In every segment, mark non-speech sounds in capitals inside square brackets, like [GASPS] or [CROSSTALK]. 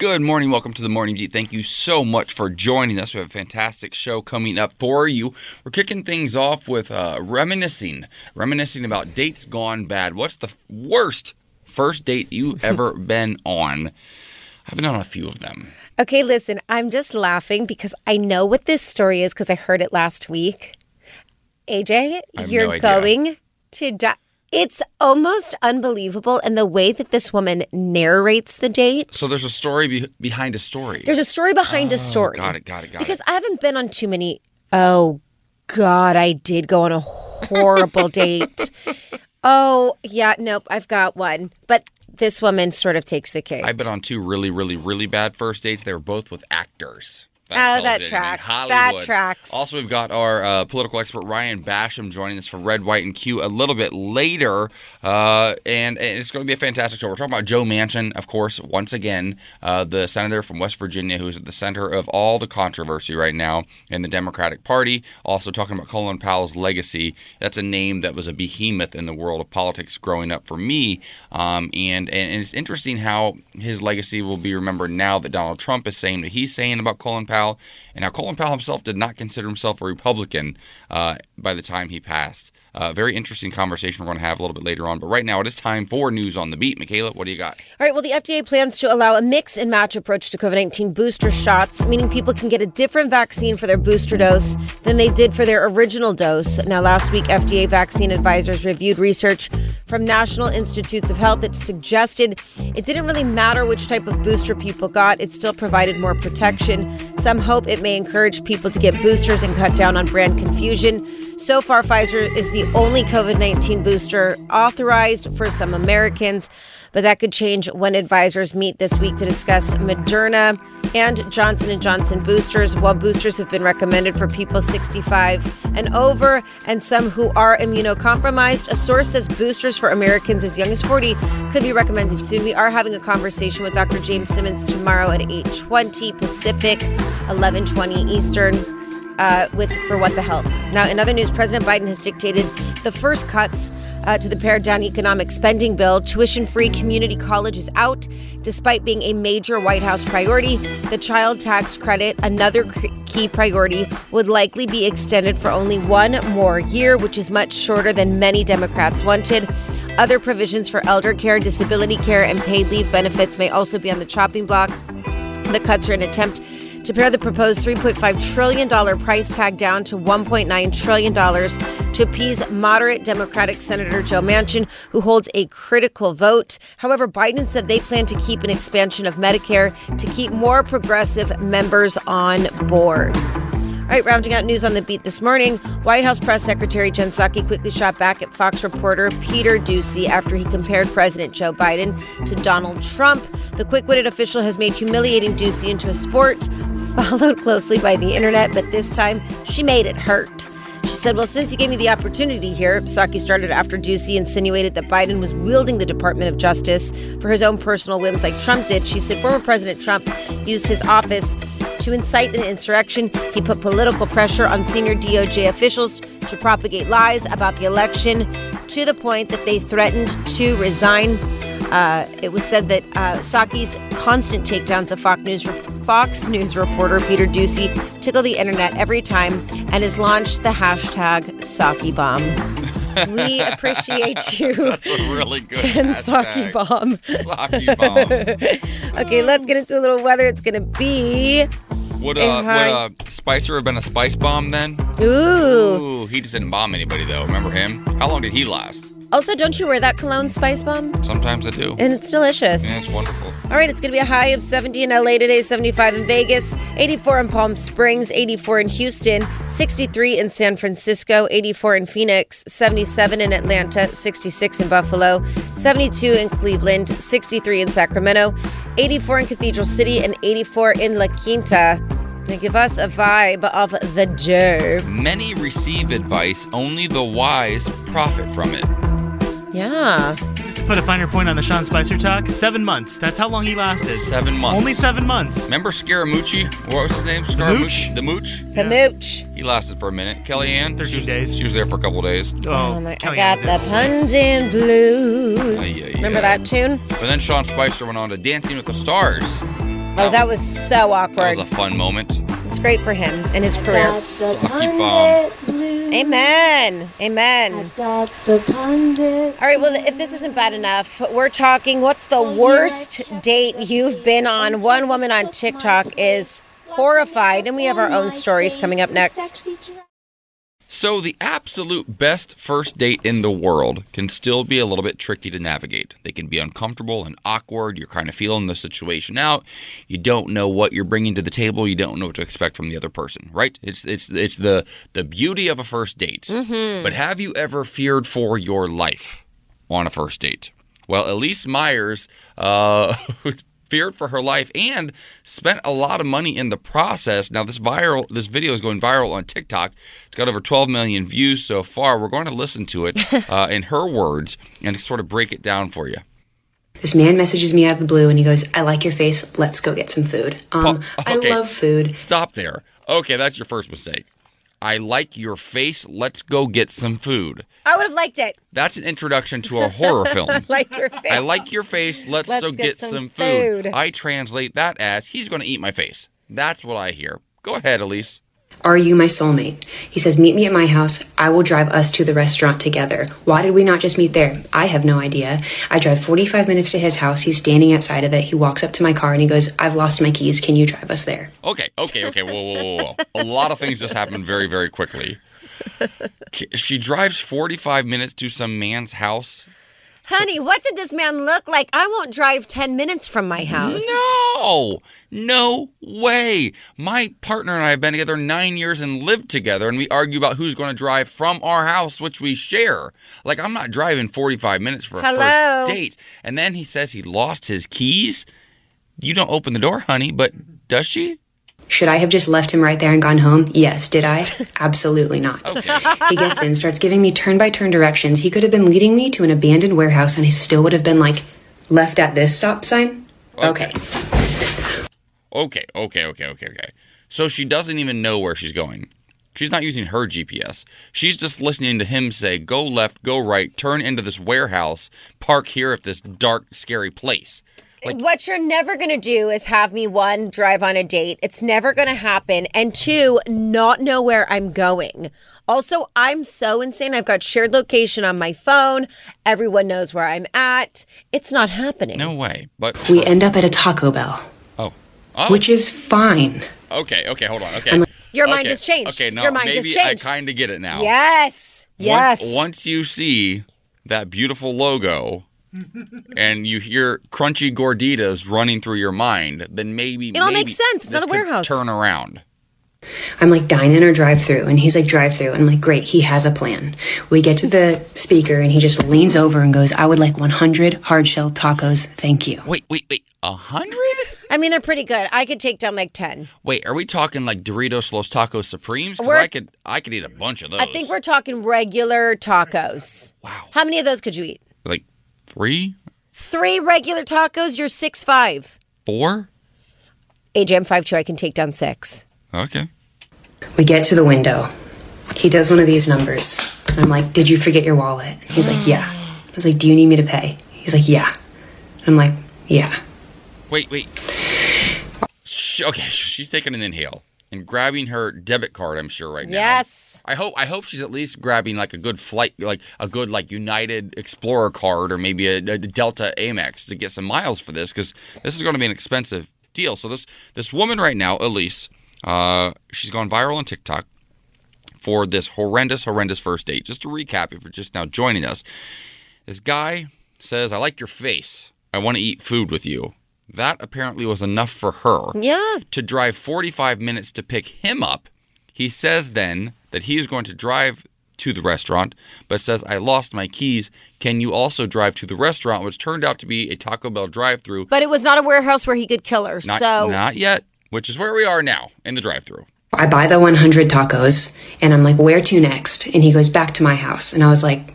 Good morning. Welcome to the Morning Beat. Thank you so much for joining us. We have a fantastic show coming up for you. We're kicking things off with uh, reminiscing, reminiscing about dates gone bad. What's the worst first date you [LAUGHS] ever been on? I've been on a few of them. Okay, listen, I'm just laughing because I know what this story is because I heard it last week. AJ, you're no going to die. It's almost unbelievable. And the way that this woman narrates the date. So there's a story be- behind a story. There's a story behind a oh, story. got it, got it, got because it. I haven't been on too many. Oh, God, I did go on a horrible [LAUGHS] date. Oh, yeah, nope, I've got one. But this woman sort of takes the cake. I've been on two really, really, really bad first dates. They were both with actors. Oh, tells that tracks. That tracks. Also, we've got our uh, political expert Ryan Basham joining us for Red, White, and Q a little bit later, uh, and, and it's going to be a fantastic show. We're talking about Joe Manchin, of course, once again, uh, the senator from West Virginia who is at the center of all the controversy right now in the Democratic Party. Also, talking about Colin Powell's legacy. That's a name that was a behemoth in the world of politics growing up for me, um, and, and it's interesting how his legacy will be remembered now that Donald Trump is saying what he's saying about Colin Powell, and now Colin Powell himself did not consider himself a Republican uh, by the time he passed. Uh, very interesting conversation we're going to have a little bit later on. But right now, it is time for news on the beat. Michaela, what do you got? All right, well, the FDA plans to allow a mix and match approach to COVID 19 booster shots, meaning people can get a different vaccine for their booster dose than they did for their original dose. Now, last week, FDA vaccine advisors reviewed research from National Institutes of Health that suggested it didn't really matter which type of booster people got, it still provided more protection. Some hope it may encourage people to get boosters and cut down on brand confusion. So far, Pfizer is the only COVID 19 booster authorized for some Americans, but that could change when advisors meet this week to discuss Moderna and Johnson & Johnson boosters. While boosters have been recommended for people 65 and over and some who are immunocompromised, a source says boosters for Americans as young as 40 could be recommended soon. We are having a conversation with Dr. James Simmons tomorrow at 8:20 Pacific, 11:20 Eastern uh, with for what the health. Now, in other news, President Biden has dictated the first cuts uh, to the pared down economic spending bill. Tuition free community college is out, despite being a major White House priority. The child tax credit, another key priority, would likely be extended for only one more year, which is much shorter than many Democrats wanted. Other provisions for elder care, disability care, and paid leave benefits may also be on the chopping block. The cuts are an attempt to pare the proposed $3.5 trillion price tag down to $1.9 trillion to appease moderate Democratic Senator Joe Manchin, who holds a critical vote. However, Biden said they plan to keep an expansion of Medicare to keep more progressive members on board. All right, rounding out news on the beat this morning, White House Press Secretary Jen Psaki quickly shot back at Fox reporter Peter Doocy after he compared President Joe Biden to Donald Trump. The quick-witted official has made humiliating Doocy into a sport, [LAUGHS] followed closely by the internet, but this time she made it hurt. She said, Well, since you gave me the opportunity here, Psaki started after Doocy insinuated that Biden was wielding the Department of Justice for his own personal whims like Trump did. She said former President Trump used his office to incite an insurrection. He put political pressure on senior DOJ officials to propagate lies about the election to the point that they threatened to resign. Uh, it was said that uh, Psaki's constant takedowns of Fox News, Fox News reporter Peter Doocy tickle the internet every time and has launched the hashtag Psaki Bomb. [LAUGHS] We appreciate you, That's a really good Jen Psaki. Bomb. Psaki bomb. [LAUGHS] Okay, let's get into a little weather. It's going to be. Would, uh, would uh, Spicer have been a spice bomb then? Ooh. Ooh, he just didn't bomb anybody though. Remember him? How long did he last? Also, don't you wear that cologne Spice Bomb? Sometimes I do. And it's delicious. Yeah, it's wonderful. All right, it's going to be a high of 70 in LA today, 75 in Vegas, 84 in Palm Springs, 84 in Houston, 63 in San Francisco, 84 in Phoenix, 77 in Atlanta, 66 in Buffalo, 72 in Cleveland, 63 in Sacramento, 84 in Cathedral City, and 84 in La Quinta. They give us a vibe of the day. Many receive advice, only the wise profit from it. Yeah. Just to put a finer point on the Sean Spicer talk, seven months. That's how long he lasted. Seven months. Only seven months. Remember Scaramucci? What was his name? Scaramucci? The Mooch? The mooch. He lasted for a minute. Kellyanne? 13 she was, days. She was there for a couple days. Oh, Oh my, I got the there. pungent blues. Ay, ay, Remember that tune? But then Sean Spicer went on to Dancing with the Stars. Oh, that was so That awkward. was a fun moment. It's great for him and his career. Sucky bomb. Amen. Amen. Got the pundit. All right, well, if this isn't bad enough, we're talking what's the worst date you've been on? One woman on TikTok is horrified, and we have our own stories coming up next. So, the absolute best first date in the world can still be a little bit tricky to navigate. They can be uncomfortable and awkward. You're kind of feeling the situation out. You don't know what you're bringing to the table. You don't know what to expect from the other person, right? It's it's it's the the beauty of a first date. But have you ever feared for your life on a first date? Well, Elyse Myers uh, [LAUGHS] feared for her life and spent a lot of money in the process. Now, this viral, this video is going viral on TikTok. It's got over 12 million views so far. We're going to listen to it [LAUGHS] uh, in her words and sort of break it down for you. This man messages me out of the blue and he goes, I like your face. Let's go get some food. Um, okay. I love food. Stop there. Okay, that's your first mistake. I like your face. Let's go get some food. I would have liked it. That's an introduction to a horror [LAUGHS] film. I like your face. I like your face. Let's, Let's so get get, some some, food. food. I translate that as he's going to eat my face. That's what I hear. Go ahead, Elyse. Are you my soulmate? He says, Meet me at my house. I will drive us to the restaurant together. Why did we not just meet there? I have no idea. I drive 45 minutes to his house. He's standing outside of it. He walks up to my car and he goes, I've lost my keys. Can you drive us there? Okay, okay, okay. Whoa, whoa, whoa, whoa. A lot of things just happen very, very quickly. She drives 45 minutes to some man's house. Honey, what did this man look like? I won't drive 10 minutes from my house. No, no way. My partner and I have been together nine years and lived together, and we argue about who's going to drive from our house, which we share. Like, I'm not driving 45 minutes for a Hello? first date. And then he says he lost his keys. You don't open the door, honey, but does she? Should I have just left him right there and gone home? Yes. Did I? [LAUGHS] Absolutely not. Okay. He gets in, starts giving me turn by turn directions. He could have been leading me to an abandoned warehouse and he still would have been like, left at this stop sign? Okay. Okay, okay, okay, okay, okay. So she doesn't even know where she's going. She's not using her GPS. She's just listening to him say, go left, go right, turn into this warehouse, park here at this dark, scary place. What you're never going to do is have me one drive on a date it's never going to happen and two not know where i'm going also i'm so insane i've got shared location on my phone everyone knows where i'm at it's not happening No way. But, We end up at a Taco Bell, oh. Oh, which is fine. okay, okay, hold on. Okay. Your mind Okay, has changed. Okay, no, Your mind has maybe changed. I kind of get it now. yes yes Once, once you see that beautiful logo [LAUGHS] and you hear crunchy gorditas running through your mind, then maybe it all maybe makes sense. It's not a warehouse. Turn around. I'm like, dine in or drive through? And he's like, drive through. I'm like, great, he has a plan. We get to the speaker and he just leans over and goes, I would like 100 hard shell tacos. Thank you. Wait, wait, wait. A hundred? i mean they're pretty good i could take down like 10 Wait, are we talking like Doritos Locos Tacos Supremes? Because I could, I could eat a bunch of those. i think we're talking regular tacos Wow. how many of those could you eat like three, three regular tacos you're six five four. AJ, I'm five two. I can take down six. Okay. We get to the window. He does one of these numbers. And I'm like, did you forget your wallet? He's like, yeah. I was like, do you need me to pay? He's like, yeah. I'm like, yeah. Wait, wait. Sh- Okay, sh- she's taking an inhale and grabbing her debit card. I'm sure right now. Yes. I hope. I hope she's at least grabbing like a good flight, like a good like United Explorer card or maybe a, a Delta Amex to get some miles for this because this is going to be an expensive deal. So this this woman right now, Elyse, uh, she's gone viral on TikTok for this horrendous, horrendous first date. Just to recap, if you're just now joining us, this guy says, "I like your face. I want to eat food with you." That apparently was enough for her Yeah. to drive 45 minutes to pick him up. He says then that he is going to drive to the restaurant, but says, I lost my keys. Can you also drive to the restaurant? Which turned out to be a Taco Bell drive through. But it was not a warehouse where he could kill her. Not, so not yet, which is where we are now in the drive through. I buy the 100 tacos and I'm like, where to next? And he goes back to my house. And I was like,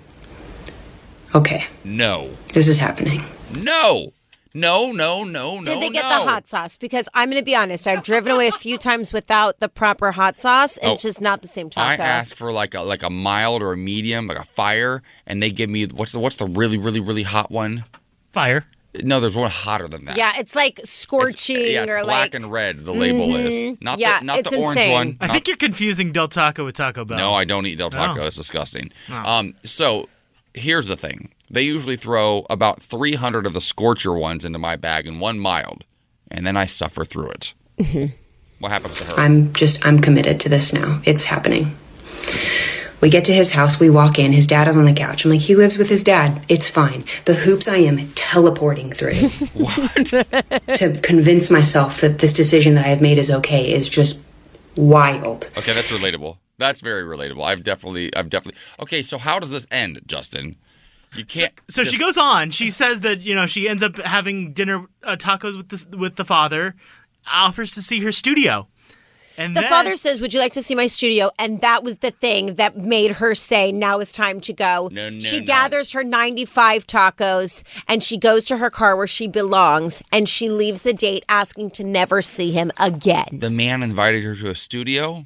okay, No. this is happening. No. No, no, no, no. did they get no. the hot sauce? Because I'm going to be honest, I've driven away a few times without the proper hot sauce. and It's Oh. just not the same taco. I ask for like a like a mild or a medium, like a fire, and they give me what's the what's the really really really hot one? Fire. No, there's one hotter than that. Yeah, it's like It's- scorching yeah, it's or black like and red. The label is not Yeah, the not it's the orange insane. one. I not- think you're confusing Del Taco with Taco Bell. no, I don't eat Del Taco. Oh. It's disgusting. Um, so here's the thing: they usually throw about 300 of the scorcher ones into my bag and one mild, and then I suffer through it. Mm-hmm. What happens to her? I'm just, I'm committed to this now. It's happening. We get to his house, we walk in, his dad is on the couch. I'm like, he lives with his dad. It's fine. The hoops I am teleporting through [LAUGHS] [LAUGHS] to convince myself that this decision that I have made is okay is just wild. Okay, that's relatable. That's very relatable. I've definitely, I've definitely. Okay, so how does this end, Justin? You can't. So she just- goes on. She says that you know she ends up having dinner uh, tacos with the with the father, offers to see her studio, and The then, father says, "Would you like to see my studio?" And that was the thing that made her say, "Now is time to go." No, no, she no. gathers her 95 tacos and she goes to her car where she belongs and she leaves the date asking to never see him again. The man invited her to a studio.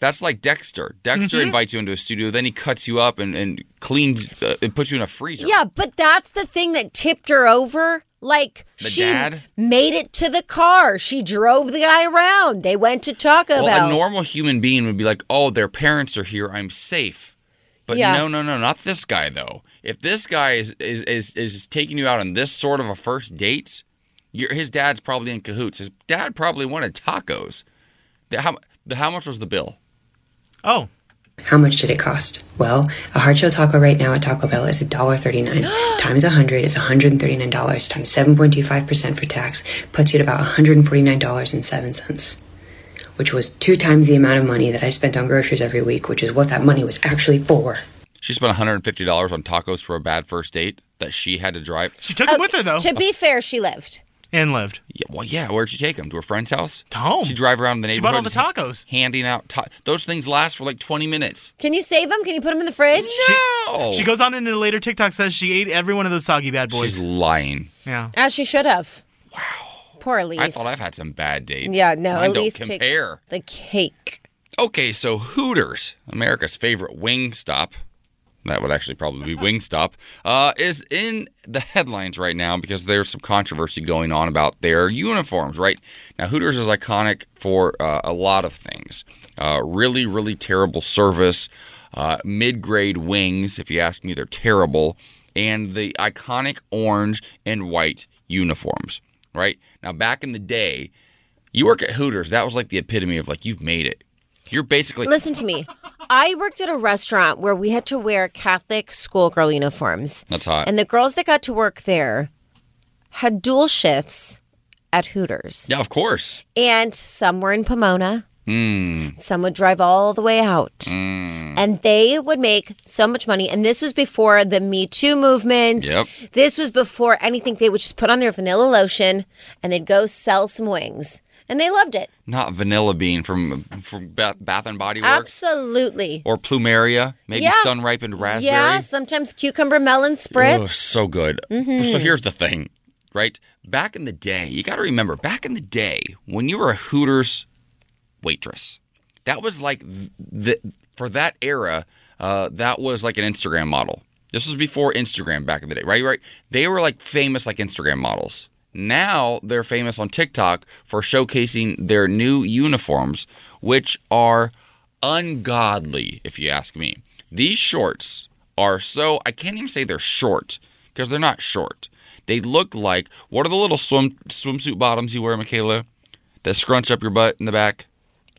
That's like Dexter. Dexter Mm-hmm. invites you into a studio, then he cuts you up and, and cleans, uh, and puts you in a freezer. Yeah, but that's the thing that tipped her over. Like The she dad? made it to the car. She drove the guy around. They went to Taco Well, a normal human being would be like, "Oh, their parents are here. I'm safe." But Yeah. no, no, no, not this guy though. If this guy is is is, is taking you out on this sort of a first date, your, his dad's probably in cahoots. His dad probably wanted tacos. The, how the, how much was the bill? Oh, How much did it cost? Well, a hard shell taco right now at Taco Bell is $1.39. [GASPS] times 100 is $139. Times 7.25% for tax puts you at about $149.07, which was two times the amount of money that I spent on groceries every week, which is what that money was actually for. She spent 150 dollars on tacos for a bad first date that she had to drive. she took it with her though, to be fair, she lived. And lived. Yeah, well, yeah. Where'd she take him? To her friend's house? To home. She drive around in the She neighborhood. bought all the just tacos. Handing out ta- those things last for like 20 minutes. Can you save them? Can you put them in the fridge? No. She goes on in a later TikTok says she ate every one of those soggy bad boys. She's lying. yeah. As she should have. Wow. Poor Elyse. I thought I've had some bad dates. Yeah, no, Mine Elyse don't takes compare. the cake. Okay, so Hooters, America's favorite wing stop, that would actually probably be Wingstop, uh, is in the headlines right now because there's some controversy going on about their uniforms, right? Now, Hooters is iconic for uh, a lot of things. Uh, really, really terrible service, uh, mid grade wings, if you ask me, they're terrible, and the iconic orange and white uniforms, right? Now, back in the day, you work at Hooters, that was like the epitome of like, you've made it. You're basically Listen to me. I worked at a restaurant where we had to wear Catholic schoolgirl uniforms. That's hot. And the girls that got to work there had dual shifts at Hooters. yeah, of course. And some were in Pomona. Mm. Some would drive all the way out. And they would make so much money. And this was before the Me Too movement. Yep. This was before anything. They would just put on their vanilla lotion and they'd go sell some wings. And they loved it. Not Vanilla Bean from from Bath and Body Works Absolutely. or Plumeria, maybe Yeah. sun ripened raspberry. Yeah, sometimes cucumber melon spritz. Oh, so good. Mm-hmm. So here's the thing, right? Back in the day, you got to remember, back in the day, when you were a Hooters waitress, that was like the for that era, uh, that was like an Instagram model. This was before Instagram back in the day, right? Right? They were like famous like Instagram models. Now they're famous on TikTok for showcasing their new uniforms, which are ungodly, if you ask me. These shorts are so I can't even say they're short because they're not short. They look like what are the little swim swimsuit bottoms you wear, Michaela? That scrunch up your butt in the back,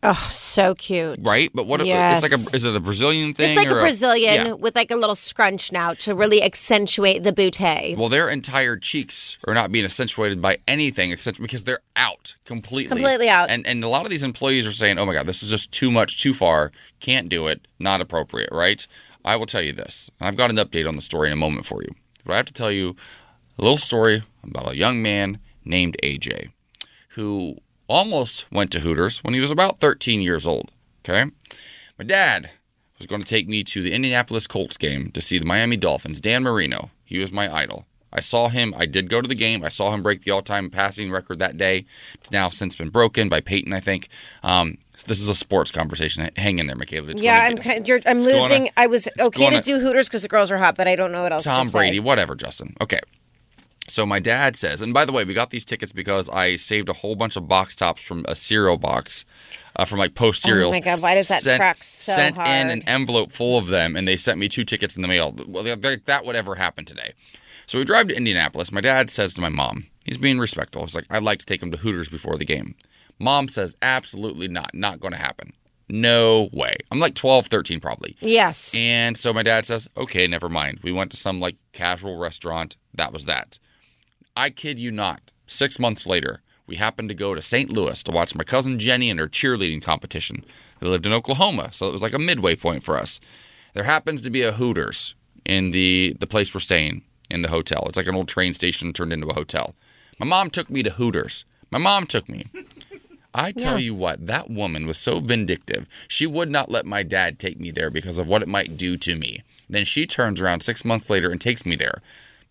Oh, so cute. right? But what Yes. it's like a is it a Brazilian thing? It's like a Brazilian yeah. with like a little scrunch now to really accentuate the bootay. Well, their entire cheeks are not being accentuated by anything except because they're out completely. Completely out. And and a lot of these employees are saying, "Oh my god, this is just too much, too far. Can't do it. Not appropriate." Right? I will tell you this. And I've got an update on the story in a moment for you. But I have to tell you a little story about a young man named AJ who almost went to Hooters when he was about 13 years old. Okay? My dad was going to take me to the Indianapolis Colts game to see the Miami Dolphins. Dan Marino, he was my idol. I saw him. I did go to the game. I saw him break the all-time passing record that day. It's now since been broken by Peyton, I think. Um, this is a sports conversation. Hang in there, Michaela. It's yeah, I'm kind you're, I'm losing. I was okay gonna- to do Hooters because the girls are hot, but I don't know what else. Tom to say. Brady, whatever, Justin. Okay. So my dad says, and by the way, we got these tickets because I saved a whole bunch of box tops from a cereal box. Uh, from like post cereals. Oh my God, why does that sent, track so Sent in an envelope full of them, and they sent me two tickets in the mail. Well, they- that would ever happen today. So we drive to Indianapolis. My dad says to my mom, he's being respectful. He's like, I'd like to take him to Hooters before the game. Mom says, absolutely not. Not going to happen. No way. I'm like 12, 13 probably. Yes. And so my dad says, okay, never mind. We went to some like casual restaurant. That was that. I kid you not. Six months later, we happened to go to St. Louis to watch my cousin Jenny and her cheerleading competition. They lived in Oklahoma, so it was like a midway point for us. There happens to be a Hooters in the, the place we're staying in the hotel. It's like an old train station turned into a hotel. My mom took me to Hooters. My mom took me. I tell Yeah. you what, that woman was so vindictive. She would not let my dad take me there because of what it might do to me. Then she turns around six months later and takes me there,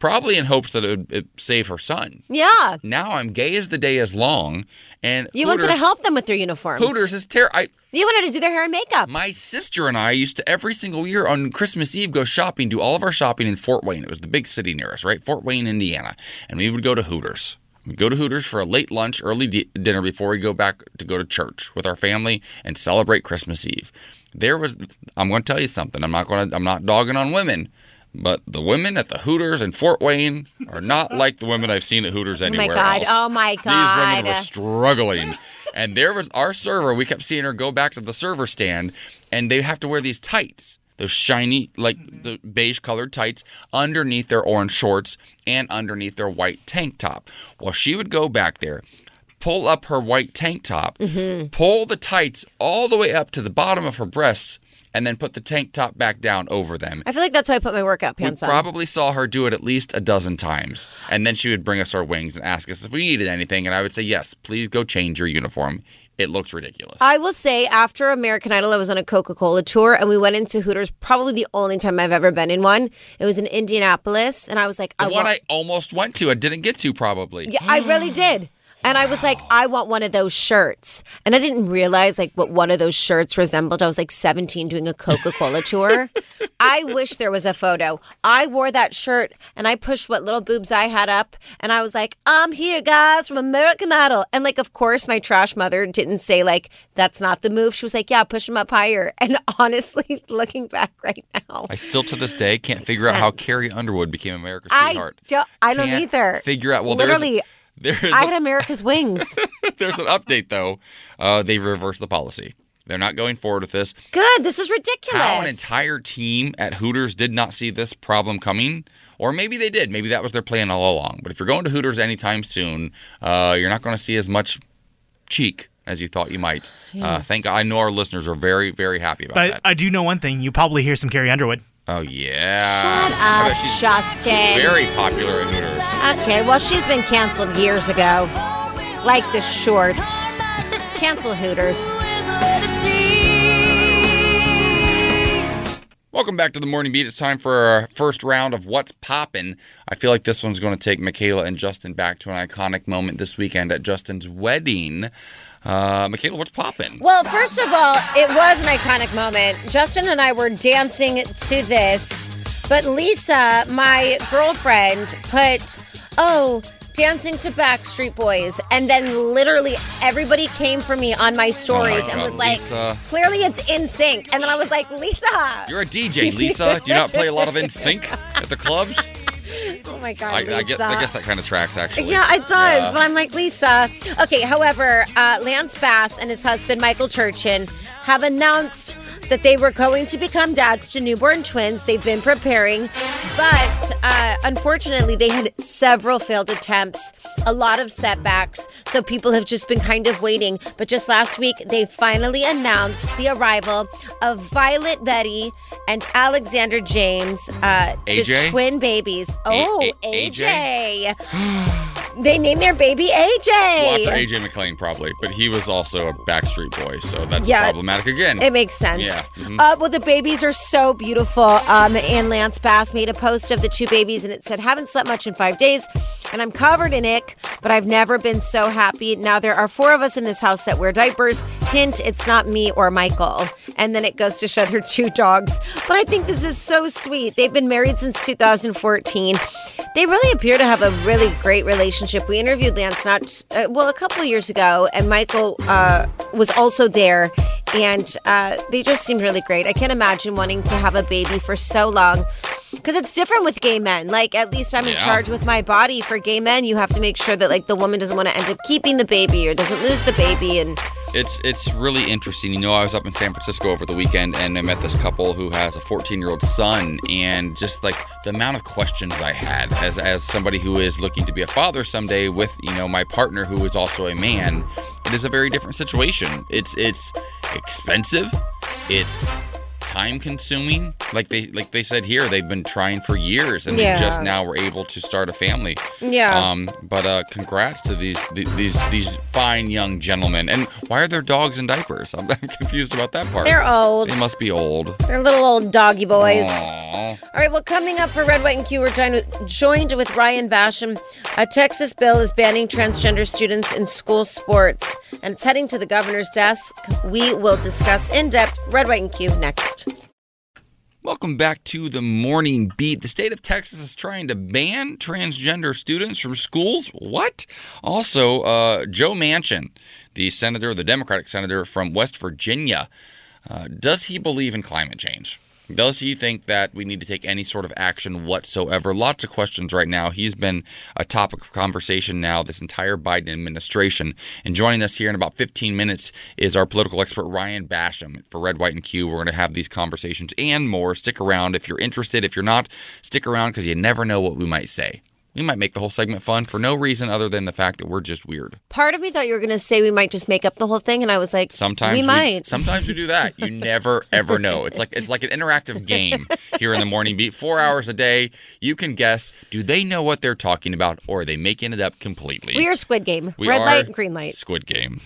probably in hopes that it would it save her son. yeah. Now I'm gay as the day is long, and You Hooters, wanted to help them with their uniforms. Hooters is terrible. You wanted to do their hair and makeup. My sister and I used to every single year on Christmas Eve go shopping, do all of our shopping in Fort Wayne. It was the big city near us, right? Fort Wayne, Indiana. And we would go to Hooters. We'd go to Hooters for a late lunch, early di- dinner before we go back to go to church with our family and celebrate Christmas Eve. There was I'm going to tell you something. I'm not going to I'm not dogging on women, but the women at the Hooters in Fort Wayne are not [LAUGHS] like the women I've seen at Hooters anywhere oh my God. else. Oh, my God! These women were struggling. And there was our server. We kept seeing her go back to the server stand, and they have to wear these tights, those shiny, like the beige colored tights, underneath their orange shorts and underneath their white tank top. Well, she would go back there, pull up her white tank top, Mm-hmm. pull the tights all the way up to the bottom of her breasts, and then put the tank top back down over them. I feel like that's how I put my workout We pants on. probably saw her do it at least a dozen times. And then she would bring us our wings and ask us if we needed anything. And I would say, yes, please go change your uniform. It looks ridiculous. I will say, after American Idol, I was on a Coca Cola tour and we went into Hooters, probably the only time I've ever been in one. It was in Indianapolis. And I was like, the I one want. I almost went to, I didn't get to probably. yeah, I really [GASPS] did. And I was like, I want one of those shirts. And I didn't realize like what one of those shirts resembled. I was like 17 doing a Coca-Cola tour. [LAUGHS] I wish there was a photo. I wore that shirt and I pushed what little boobs I had up and I was like, I'm here guys from American Idol. And like of course my trash mother didn't say like that's not the move. She was like, Yeah, push them up higher. [LAUGHS] And honestly, looking back right now. I still to this day can't figure out how. Carrie Underwood became America's I don't I don't Can't either. Figure out. Well, literally there's, there's, I a- had America's wings. [LAUGHS] there's an update though. Uh, they've reversed the policy. They're not going forward with this. Good. This is ridiculous. How an entire team at Hooters did not see this problem coming, or maybe they did. Maybe that was their plan all along. But if you're going to Hooters anytime soon, uh, you're not going to see as much cheek as you thought you might. Uh, thank God. I know our listeners are very, very happy about But that. I do know one thing. You probably hear some Carrie Underwood. oh yeah. Shut up, Justin. Very popular at Hooters. Okay, well, she's been canceled years ago. Like the shorts. Cancel Hooters. Welcome back to the Morning Beat. It's time for our first round of What's Poppin'. I feel like this one's going to take Michaela and Justin back to an iconic moment this weekend at Justin's wedding. Uh, Michaela, what's poppin'? Well, first of all, it was an iconic moment. Justin and I were dancing to this, but Lisa, my girlfriend, put, oh, dancing to Backstreet Boys. And then literally everybody came for me on my stories and God, was like, Lisa. clearly it's NSYNC. And then I was like, Lisa. You're a DJ, [LAUGHS] Lisa. Do you not play a lot of NSYNC at the clubs? Oh my God, I. I, guess, I guess that kind of tracks, actually. Yeah, it does. Yeah. But I'm like, Lisa. Okay, however, uh, Lance Bass and his husband, Michael Turchin, have announced that they were going to become dads to newborn twins. They've been preparing, but uh, unfortunately, they had several failed attempts, a lot of setbacks. So people have just been kind of waiting. But just last week, they finally announced the arrival of Violet Betty and Alexander James, uh, to twin babies. Oh, A- AJ. [GASPS] They named their baby AJ. Well, after AJ McLean, probably, but he was also a Backstreet Boy, so that's Yeah. problematic again. It makes sense. Yeah, mhm. Uh, well, the babies are so beautiful. Um, and Lance Bass made a post of the two babies, and it said, "Haven't slept much in five days, and I'm covered in ick, but I've never been so happy." Now there are four of us in this house that wear diapers. Hint: it's not me or Michael. And then it goes to show their two dogs. But I think this is so sweet. They've been married since 2014. They really appear to have a really great relationship. We interviewed Lance not uh, well a couple years ago, and Michael uh, was also there, and uh, they just seemed really great. I can't imagine wanting to have a baby for so long. Because it's different with gay men. Like, at least I'm in Yeah. charge with my body. For gay men, you have to make sure that, like, the woman doesn't want to end up keeping the baby or doesn't lose the baby. And It's it's really interesting. You know, I was up in San Francisco over the weekend and I met this couple who has a 14 year old son, and just like the amount of questions I had as as somebody who is looking to be a father someday with you know my partner who is also a man, it is a very different situation. It's it's expensive. It's time consuming like they like they said here they've been trying for years and Yeah. they just now were able to start a family Yeah. um but uh congrats to these th- these these fine young gentlemen and why are their dogs in diapers i'm, I'm [LAUGHS] confused about that part they're old. they must be old They're little old doggy boys. Aw. All right, well, coming up for Red, White, and Q, we're joined with, joined with Ryan Basham. A Texas bill is banning transgender students in school sports, and it's heading to the governor's desk. We will discuss in depth Red, White, and Q next. Welcome back to the morning beat. The state of Texas is trying to ban transgender students from schools. What? Also, uh, Joe Manchin, the senator, the Democratic senator from West Virginia, uh, does he believe in climate change? Does he think that we need to take any sort of action whatsoever? Lots of questions right now. He's been a topic of conversation now this entire Biden administration. And joining us here in about 15 minutes is our political expert Ryan Basham for Red, White, and Q. We're going to have these conversations and more. Stick around if you're interested. If you're not, stick around because you never know what we might say. We might make the whole segment fun for no reason other than the fact that we're just weird. Part of me thought you were going to say we might just make up the whole thing, and I was like, Sometimes we might. Sometimes we do that. You never [LAUGHS] ever know. It's like it's like an interactive game here in the morning beat. Four hours a day. You can guess. Do they know what they're talking about, or are they making it up completely? we are Squid Game. We Red light green light. Squid Game.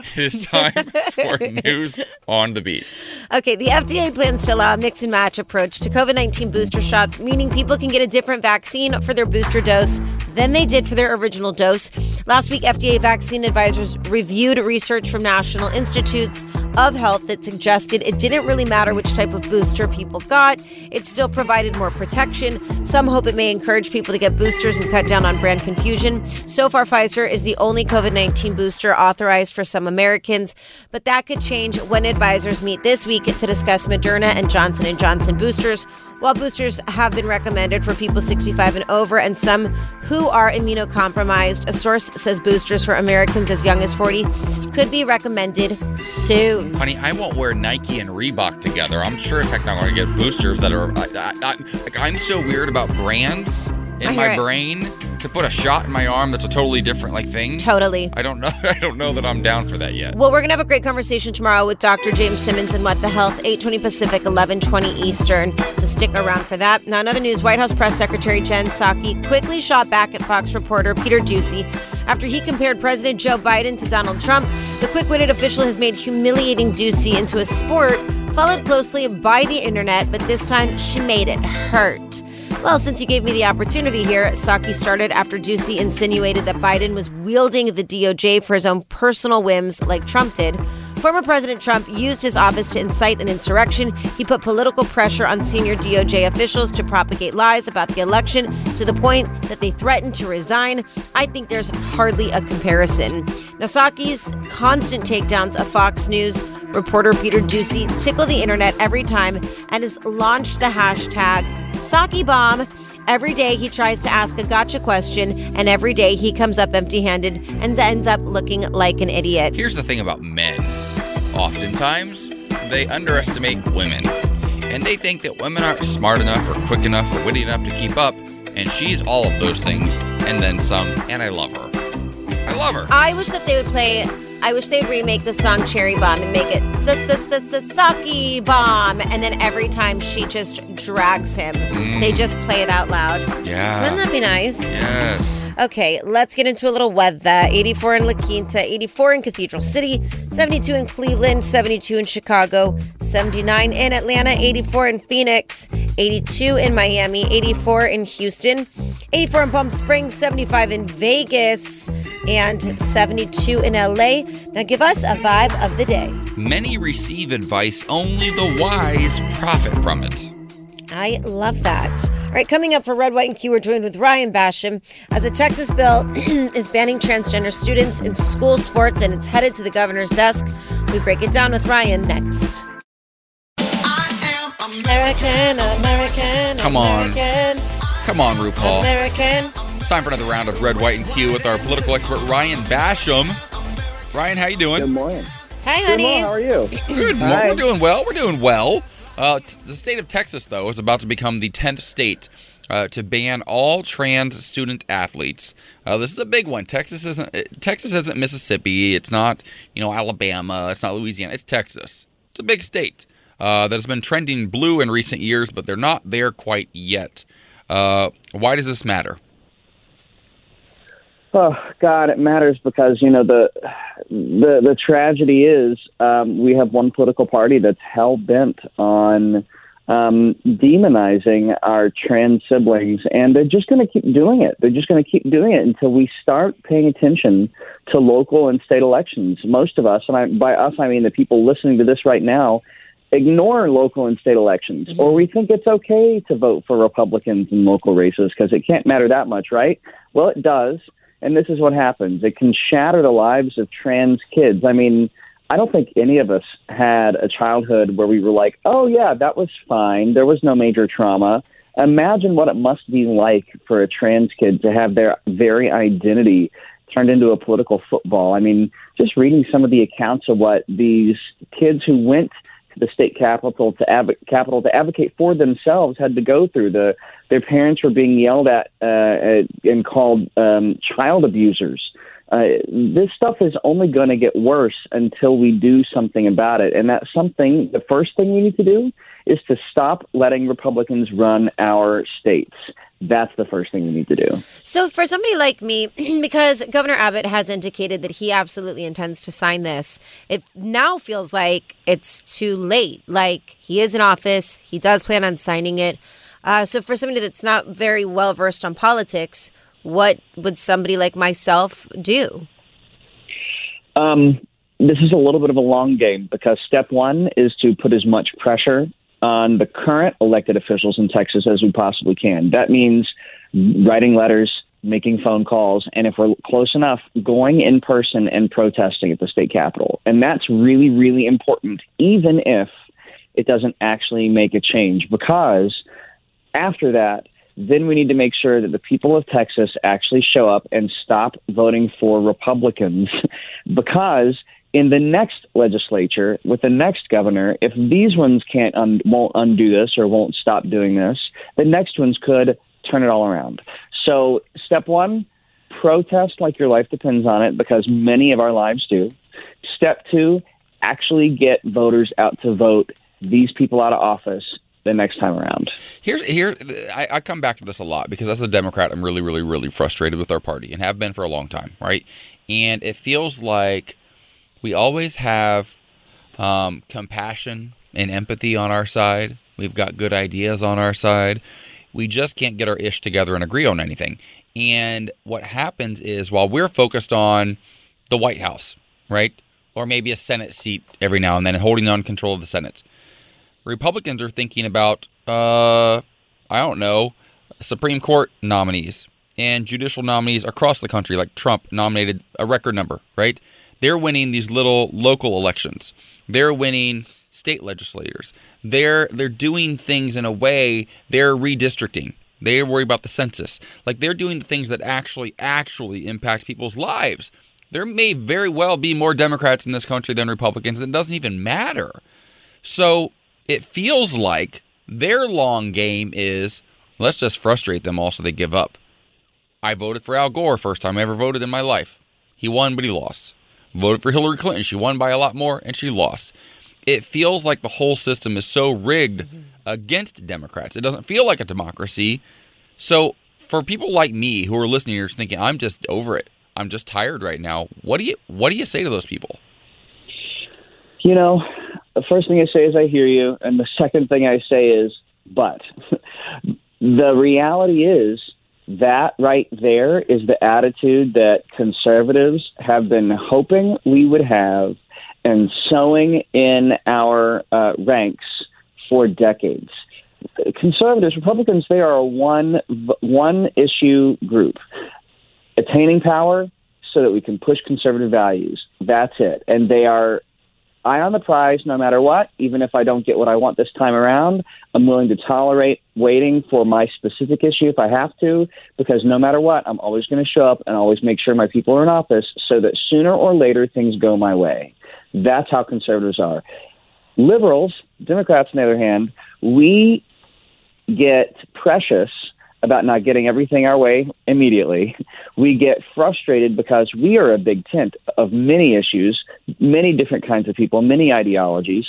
[LAUGHS] It is time for [LAUGHS] news on the beat. Okay, the FDA plans to allow a mix and match approach to COVID 19 booster shots, meaning people can get a different vaccine for their booster dose than they did for their original dose. Last week, FDA vaccine advisors reviewed research from National Institutes of Health that suggested it didn't really matter which type of booster people got. It still provided more protection. Some hope it may encourage people to get boosters and cut down on brand confusion. So far, Pfizer is the only COVID 19 booster authorized for some Americans, but that could change when advisors meet this week to discuss Moderna and Johnson & Johnson boosters. While boosters have been recommended for people 65 and over and some who are immunocompromised, a source says boosters for Americans as young as 40 could be recommended soon. Honey, I won't wear Nike and Reebok together. I'm sure as heck not going to get boosters that are. I, I, I, I'm so weird about brands in my it. brain to put a shot in my arm that's a totally different like thing. Totally. I don't know. [LAUGHS] I don't know that I'm down for that yet. Well, we're gonna have a great conversation tomorrow with Dr. James Simmons and What the Health, 820 Pacific, 1120 Eastern. So stick around for that. Now, another news: White House Press Secretary Jen Psaki quickly shot back at Fox reporter Peter Doocy after he compared President Joe Biden to Donald Trump. The quick-witted official has made humiliating Doocy into a sport, followed closely by the internet, but this time she made it hurt. Well, since you gave me the opportunity here, Psaki started after Doocy insinuated that Biden was wielding the DOJ for his own personal whims like Trump did. Former President Trump used his office to incite an insurrection. He put political pressure on senior DOJ officials to propagate lies about the election to the point that they threatened to resign. I think there's hardly a comparison. Now, Psaki's constant takedowns of Fox News reporter Peter Doocy tickle the internet every time and has launched the hashtag Psaki Bomb. Every day he tries to ask a gotcha question, and every day he comes up empty handed and ends up looking like an idiot. Here's the thing about men. Oftentimes, they underestimate women. And they think that women aren't smart enough or quick enough or witty enough to keep up. And she's all of those things and then some. And I love her. I love her. I wish that they would play I wish they'd remake the song Cherry Bomb and make it Psaki Bomb. And then every time she just drags him, they just play it out loud. Yeah. Wouldn't that be nice? Yes. Okay, let's get into a little weather. 84 in La Quinta, 84 in Cathedral City, 72 in Cleveland, 72 in Chicago, 79 in Atlanta, 84 in Phoenix, 82 in Miami, 84 in Houston, 84 in Palm Springs, 75 in Vegas, and 72 in LA. Now give us a vibe of the day. Many receive advice, only the wise profit from it. I love that. All right, coming up for Red, White, and Q, we're joined with Ryan Basham as a Texas bill [CLEARS THROAT] is banning transgender students in school sports and it's headed to the governor's desk. We break it down with Ryan next. American, American, Come on. American, Come on, RuPaul. American. It's time for another round of Red, White, and Q with our political expert Ryan Basham. Ryan, how you doing? Good morning. Hi, honey. Good morning. How are you? Good. Hi. We're doing well. We're doing well. Uh, t- the state of Texas, though, is about to become the tenth state uh, to ban all trans student athletes. Uh, this is a big one. Texas isn't. uh, Texas isn't Mississippi. It's not you know Alabama. It's not Louisiana. It's Texas. It's a big state uh, that has been trending blue in recent years, but they're not there quite yet. Uh, why does this matter? Oh God, it matters because you know the the the tragedy is um, we have one political party that's hell bent on um, demonizing our trans siblings, and they're just going to keep doing it. They're just going to keep doing it until we start paying attention to local and state elections. Most of us, and I, by us I mean the people listening to this right now, ignore local and state elections, or we think it's okay to vote for Republicans in local races because it can't matter that much, right? Well, it does. And this is what happens. It can shatter the lives of trans kids. I mean, I don't think any of us had a childhood where we were like, oh, yeah, that was fine. There was no major trauma. Imagine what it must be like for a trans kid to have their very identity turned into a political football. I mean, just reading some of the accounts of what these kids who went to the state capital to adv- capital to advocate for themselves had to go through. The their parents were being yelled at uh, and called um, child abusers. Uh, this stuff is only going to get worse until we do something about it. And that's something. The first thing we need to do is to stop letting Republicans run our states. That's the first thing we need to do. So, for somebody like me, [CLEARS THROAT] because Governor Abbott has indicated that he absolutely intends to sign this, it now feels like it's too late. Like he is in office, he does plan on signing it. Uh, so, for somebody that's not very well versed on politics, what would somebody like myself do? Um, this is a little bit of a long game because step one is to put as much pressure on the current elected officials in Texas as we possibly can. That means writing letters, making phone calls, and if we're close enough, going in person and protesting at the state capitol. And that's really, really important, even if it doesn't actually make a change, because after that, then we need to make sure that the people of Texas actually show up and stop voting for Republicans [LAUGHS] because in the next legislature with the next governor, if these ones can't un- won't undo this or won't stop doing this, the next ones could turn it all around. So, step one, protest like your life depends on it because many of our lives do. Step two, actually get voters out to vote these people out of office the next time around. Here's here I, I come back to this a lot because as a Democrat, I'm really, really, really frustrated with our party and have been for a long time, right? And it feels like we always have um, compassion and empathy on our side. We've got good ideas on our side. We just can't get our ish together and agree on anything. And what happens is while we're focused on the White House, right? Or maybe a Senate seat every now and then, holding on control of the Senate. Republicans are thinking about, uh, I don't know, Supreme Court nominees and judicial nominees across the country, like Trump nominated a record number, right? They're winning these little local elections. They're winning state legislators. They're they're doing things in a way they're redistricting. They worry about the census. Like they're doing the things that actually actually impact people's lives. There may very well be more Democrats in this country than Republicans. It doesn't even matter. So it feels like their long game is let's just frustrate them all so they give up. I voted for Al Gore first time I ever voted in my life. He won, but he lost. voted for Hillary Clinton. She won by a lot more and she lost. It feels like the whole system is so rigged against Democrats. It doesn't feel like a democracy. So for people like me who are listening here thinking, I'm just over it. I'm just tired right now. What do you what do you say to those people? You know, the first thing I say is I hear you, and the second thing I say is but. [LAUGHS] the reality is that right there is the attitude that conservatives have been hoping we would have and sowing in our uh, ranks for decades. Conservatives, Republicans, they are a one one issue group. Attaining power so that we can push conservative values. That's it. And they are eye on the prize no matter what. Even if I don't get what I want this time around, I'm willing to tolerate waiting for my specific issue if I have to, because no matter what, I'm always going to show up and always make sure my people are in office so that sooner or later things go my way. That's how conservatives are. Liberals, Democrats, on the other hand, we get precious about not getting everything our way immediately. We get frustrated because we are a big tent of many issues, many different kinds of people, many ideologies.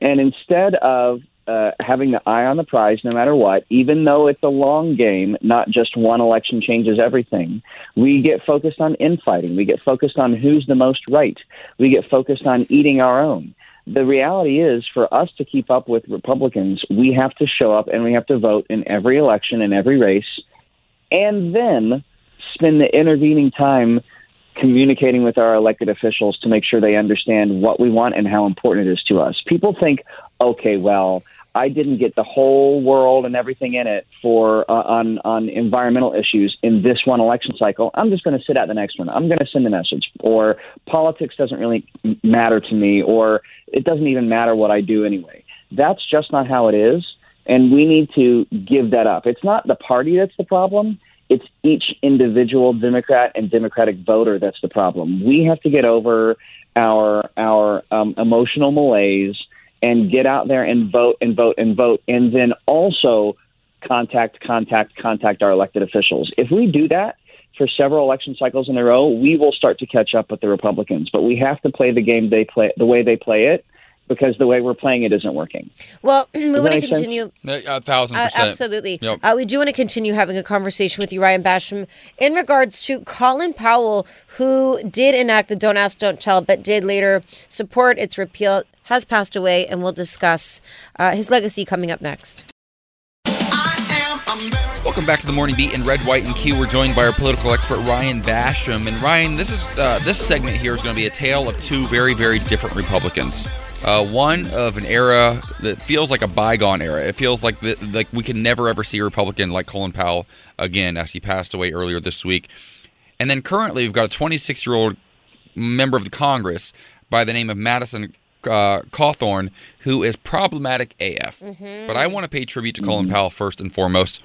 And instead of uh, having the eye on the prize no matter what, even though it's a long game, not just one election changes everything. We get focused on infighting. We get focused on who's the most right. We get focused on eating our own the reality is for us to keep up with Republicans, we have to show up and we have to vote in every election, in every race, and then spend the intervening time communicating with our elected officials to make sure they understand what we want and how important it is to us. People think, okay, well, I didn't get the whole world and everything in it for uh, on on environmental issues in this one election cycle. I'm just going to sit out the next one. I'm going to send a message, or politics doesn't really matter to me, or it doesn't even matter what I do anyway. That's just not how it is, and we need to give that up. It's not the party that's the problem. It's each individual Democrat and Democratic voter that's the problem. We have to get over our our um, emotional malaise and get out there and vote and vote and vote, and then also contact, contact, contact our elected officials. If we do that for several election cycles in a row, we will start to catch up with the Republicans. But we have to play the game they play the way they play it. Because the way we're playing it isn't working. Well, [CLEARS THROAT] we want to continue. A thousand Uh, percent. absolutely. Yep. Uh, we do want to continue having a conversation with you, Ryan Basham, in regards to Colin Powell, who did enact the Don't Ask, Don't Tell, but did later support its repeal, has passed away, and we'll discuss uh, his legacy coming up next. Welcome back to the Morning Beat in Red, White, and Q. We're joined by our political expert Ryan Basham, and Ryan, this is uh, this segment here is going to be a tale of two very, very different Republicans. Uh, one of an era that feels like a bygone era. It feels like the, like we can never ever see a Republican like Colin Powell again, as he passed away earlier this week. And then currently, we've got a 26 year old member of the Congress by the name of Madison uh, Cawthorn, who is problematic AF. But I want to pay tribute to Colin Powell first and foremost.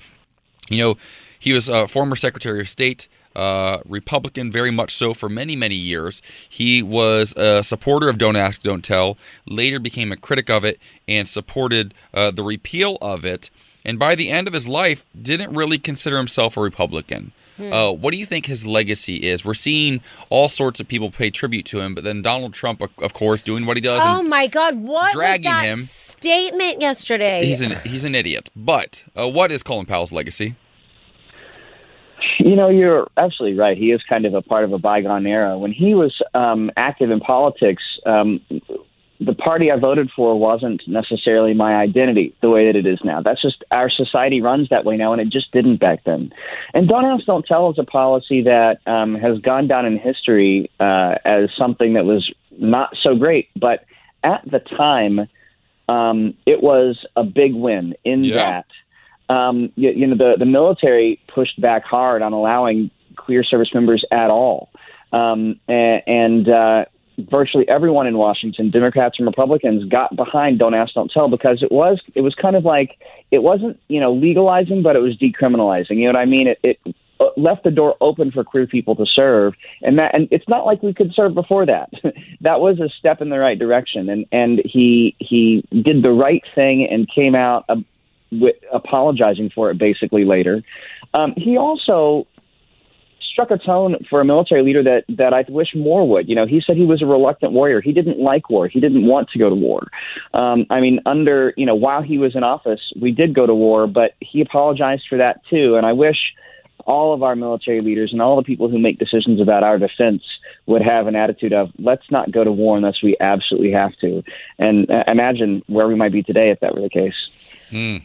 You know, he was a former Secretary of State, uh, Republican, very much so for many, many years. He was a supporter of Don't Ask, Don't Tell, later became a critic of it and supported uh, the repeal of it. And by the end of his life, didn't really consider himself a Republican. Uh, what do you think his legacy is? We're seeing all sorts of people pay tribute to him, but then Donald Trump, of- of course, doing what he does. Oh my God! What dragging was that him. statement yesterday? he's an he's an idiot. But uh, what is Colin Powell's legacy? You know, you're absolutely right. He is kind of a part of a bygone era. When he was um, active in politics, um, the party I voted for wasn't necessarily my identity the way that it is now. That's just our society runs that way now, and it just didn't back then. And Don't Ask, Don't Tell is a policy that um, has gone down in history uh, as something that was not so great. But at the time, um, it was a big win in Yeah. that um, you, you know the the military pushed back hard on allowing queer service members at all, um, and, and uh, virtually everyone in Washington, Democrats and Republicans, got behind "Don't Ask, Don't Tell" because it was it was kind of like it wasn't you know legalizing, but it was decriminalizing. You know what I mean? It, it uh, left the door open for queer people to serve, and that and it's not like we could serve before that. [LAUGHS] that was a step in the right direction, and and he he did the right thing and came out. Uh, with apologizing for it basically later. Um, he also struck a tone for a military leader that that I wish more would. You know, he said he was a reluctant warrior. He didn't like war. He didn't want to go to war. Um, I mean, under you know, while he was in office, we did go to war, but he apologized for that too. And I wish all of our military leaders and all the people who make decisions about our defense would have an attitude of let's not go to war unless we absolutely have to. And uh, imagine where we might be today if that were the case.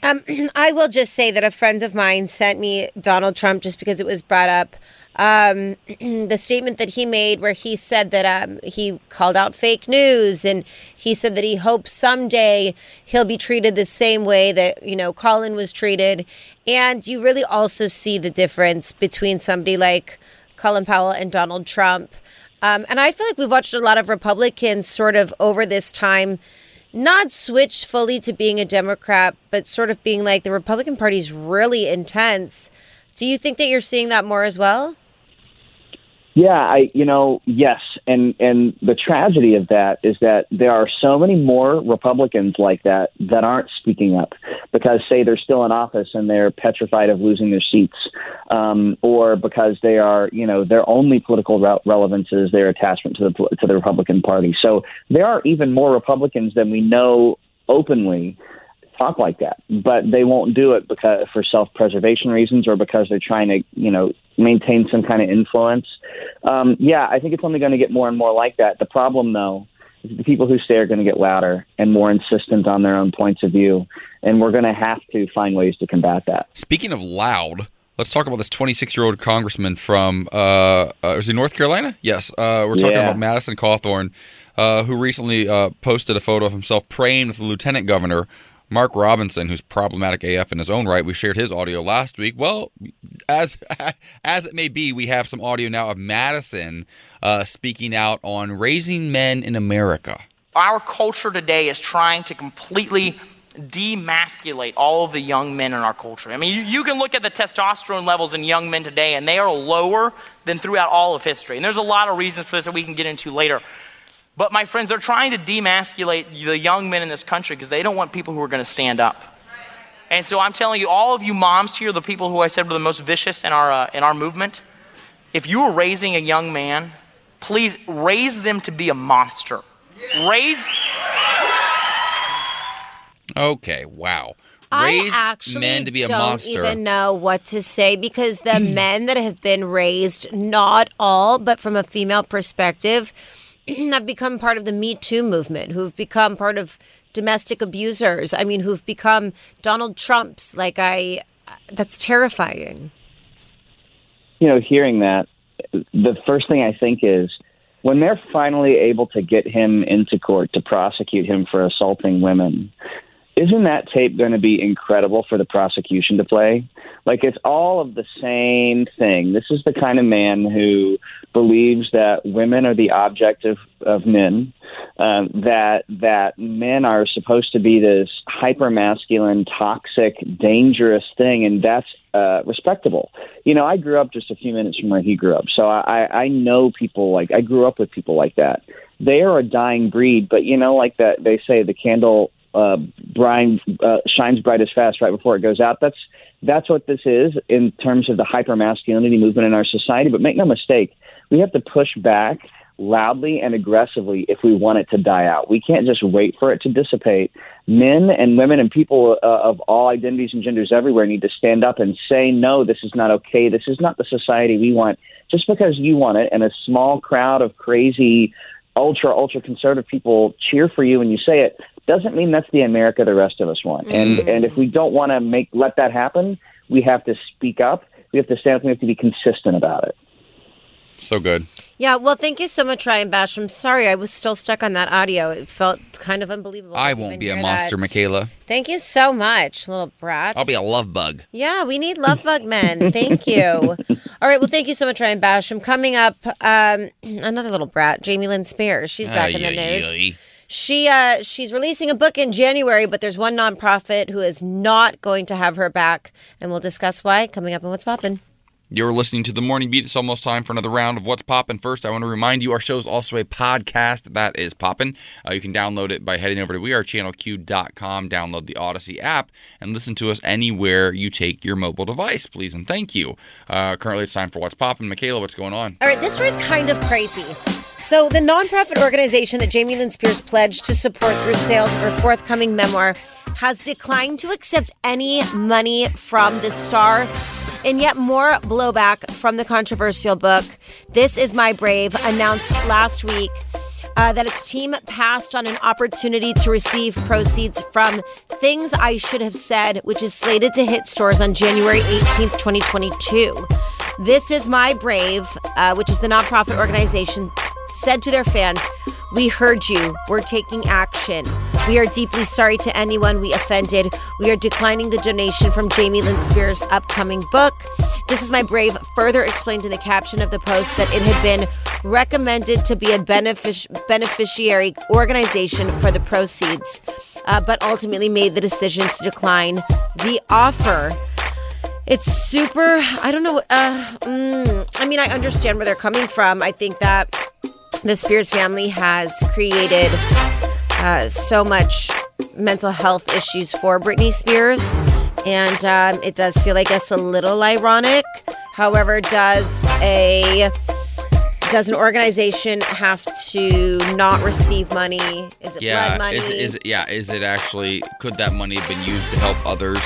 Um, [CLEARS THROAT] I will just say that a friend of mine sent me Donald Trump just because it was brought up. Um, [CLEARS THROAT] the statement that he made, where he said that um, he called out fake news, and he said that he hopes someday he'll be treated the same way that you know Colin was treated. And you really also see the difference between somebody like Colin Powell and Donald Trump. Um, and I feel like we've watched a lot of Republicans sort of over this time not switched fully to being a Democrat, but sort of being like the Republican Party's really intense. Do you think that you're seeing that more as well? Yeah, I you know, yes. And and the tragedy of that is that there are so many more Republicans like that that aren't speaking up because say they're still in office and they're petrified of losing their seats. Um, or because they are, you know, their only political re- relevance is their attachment to the to the Republican Party. So there are even more Republicans than we know openly talk like that, but they won't do it because for self-preservation reasons or because they're trying to, you know, maintain some kind of influence. Um, yeah, I think it's only going to get more and more like that. The problem, though, is the people who stay are going to get louder and more insistent on their own points of view, and we're going to have to find ways to combat that. Speaking of loud, let's talk about this 26 year old congressman from, uh, uh, is he North Carolina? Yes. Uh, we're talking Yeah. about Madison Cawthorn, uh, who recently uh, posted a photo of himself praying with the lieutenant governor, Mark Robinson, who's problematic AF in his own right. We shared his audio last week. Well, as [LAUGHS] as it may be, we have some audio now of Madison uh, speaking out on raising men in America. Our culture today is trying to completely demasculate all of the young men in our culture. I mean, you, you can look at the testosterone levels in young men today, and they are lower than throughout all of history. And there's a lot of reasons for this that we can get into later. But my friends, they're trying to demasculate the young men in this country because they don't want people who are going to stand up. And so I'm telling you, all of you moms here, the people who I said were the most vicious in our, uh, in our movement, if you are raising a young man, please raise them to be a monster. Raise. Okay, wow. I Raise actually men to be a don't monster. even know what to say because the [CLEARS THROAT] men that have been raised, not all, but from a female perspective, [CLEARS THROAT] have become part of the Me Too movement, who've become part of domestic abusers. I mean, who've become Donald Trumps. Like, I, uh, that's terrifying. you know, hearing that, the first thing I think is when they're finally able to get him into court to prosecute him for assaulting women, isn't that tape going to be incredible for the prosecution to play? Like it's all of the same thing. This is the kind of man who believes that women are the object of, of men, um, that that men are supposed to be this hyper masculine, toxic, dangerous thing, and that's uh, respectable. You know, I grew up just a few minutes from where he grew up, so I, I know people like I grew up with people like that. They are a dying breed, but you know, like that they say, the candle uh, brine, uh, shines brightest fast right before it goes out. That's that's what this is in terms of the hyper masculinity movement in our society. But make no mistake, we have to push back loudly and aggressively if we want it to die out. We can't just wait for it to dissipate. Men and women and people uh, of all identities and genders everywhere need to stand up and say, no, this is not okay. This is not the society we want. Just because you want it and a small crowd of crazy, ultra, ultra conservative people cheer for you when you say it, doesn't mean that's the America the rest of us want. And and if we don't want to make let that happen, we have to speak up. We have to stand up. We have to be consistent about it. So good. Yeah, well, thank you so much, Ryan Bash. I'm sorry I was still stuck on that audio. It felt kind of unbelievable. I won't be a monster, that. Michaela. Thank you so much, little brat. I'll be a love bug. Yeah, we need love bug men. [LAUGHS] Thank you. All right. Well, thank you so much, Ryan Basham. Coming up, um, [CLEARS THROAT] another little brat, Jamie Lynn Spears. She's back in the Ay, ay, news. ay. She uh, she's releasing a book in January, but there's one nonprofit who is not going to have her back, and we'll discuss why coming up on What's Poppin'. You're listening to the Morning Beat. It's almost time for another round of What's Poppin'. First, I want to remind you our show is also a podcast that is poppin'. Uh, you can download it by heading over to wearechannelq.com, download the Odyssey app, and listen to us anywhere you take your mobile device, please and thank you. Uh, currently, it's time for What's Poppin'. Michaela, what's going on? All right, this story's kind of crazy. So, the nonprofit organization that Jamie Lynn Spears pledged to support through sales of her forthcoming memoir has declined to accept any money from the star. And yet, more blowback from the controversial book. This is My Brave, announced last week uh, that its team passed on an opportunity to receive proceeds from Things I Should Have Said, which is slated to hit stores on January 18th, 2022. This is My Brave, uh, which is the nonprofit organization, said to their fans, We heard you. We're taking action. We are deeply sorry to anyone we offended. We are declining the donation from Jamie Lynn Spears' upcoming book. This is My Brave further explained in the caption of the post that it had been recommended to be a benefic- beneficiary organization for the proceeds, uh, but ultimately made the decision to decline the offer. It's super. I don't know. Uh, mm, I mean, I understand where they're coming from. I think that the Spears family has created uh, so much mental health issues for Britney Spears, and um, it does feel, I guess, a little ironic. However, does a does an organization have to not receive money? Is it Yeah, blood money? is, is it, yeah, is it actually could that money have been used to help others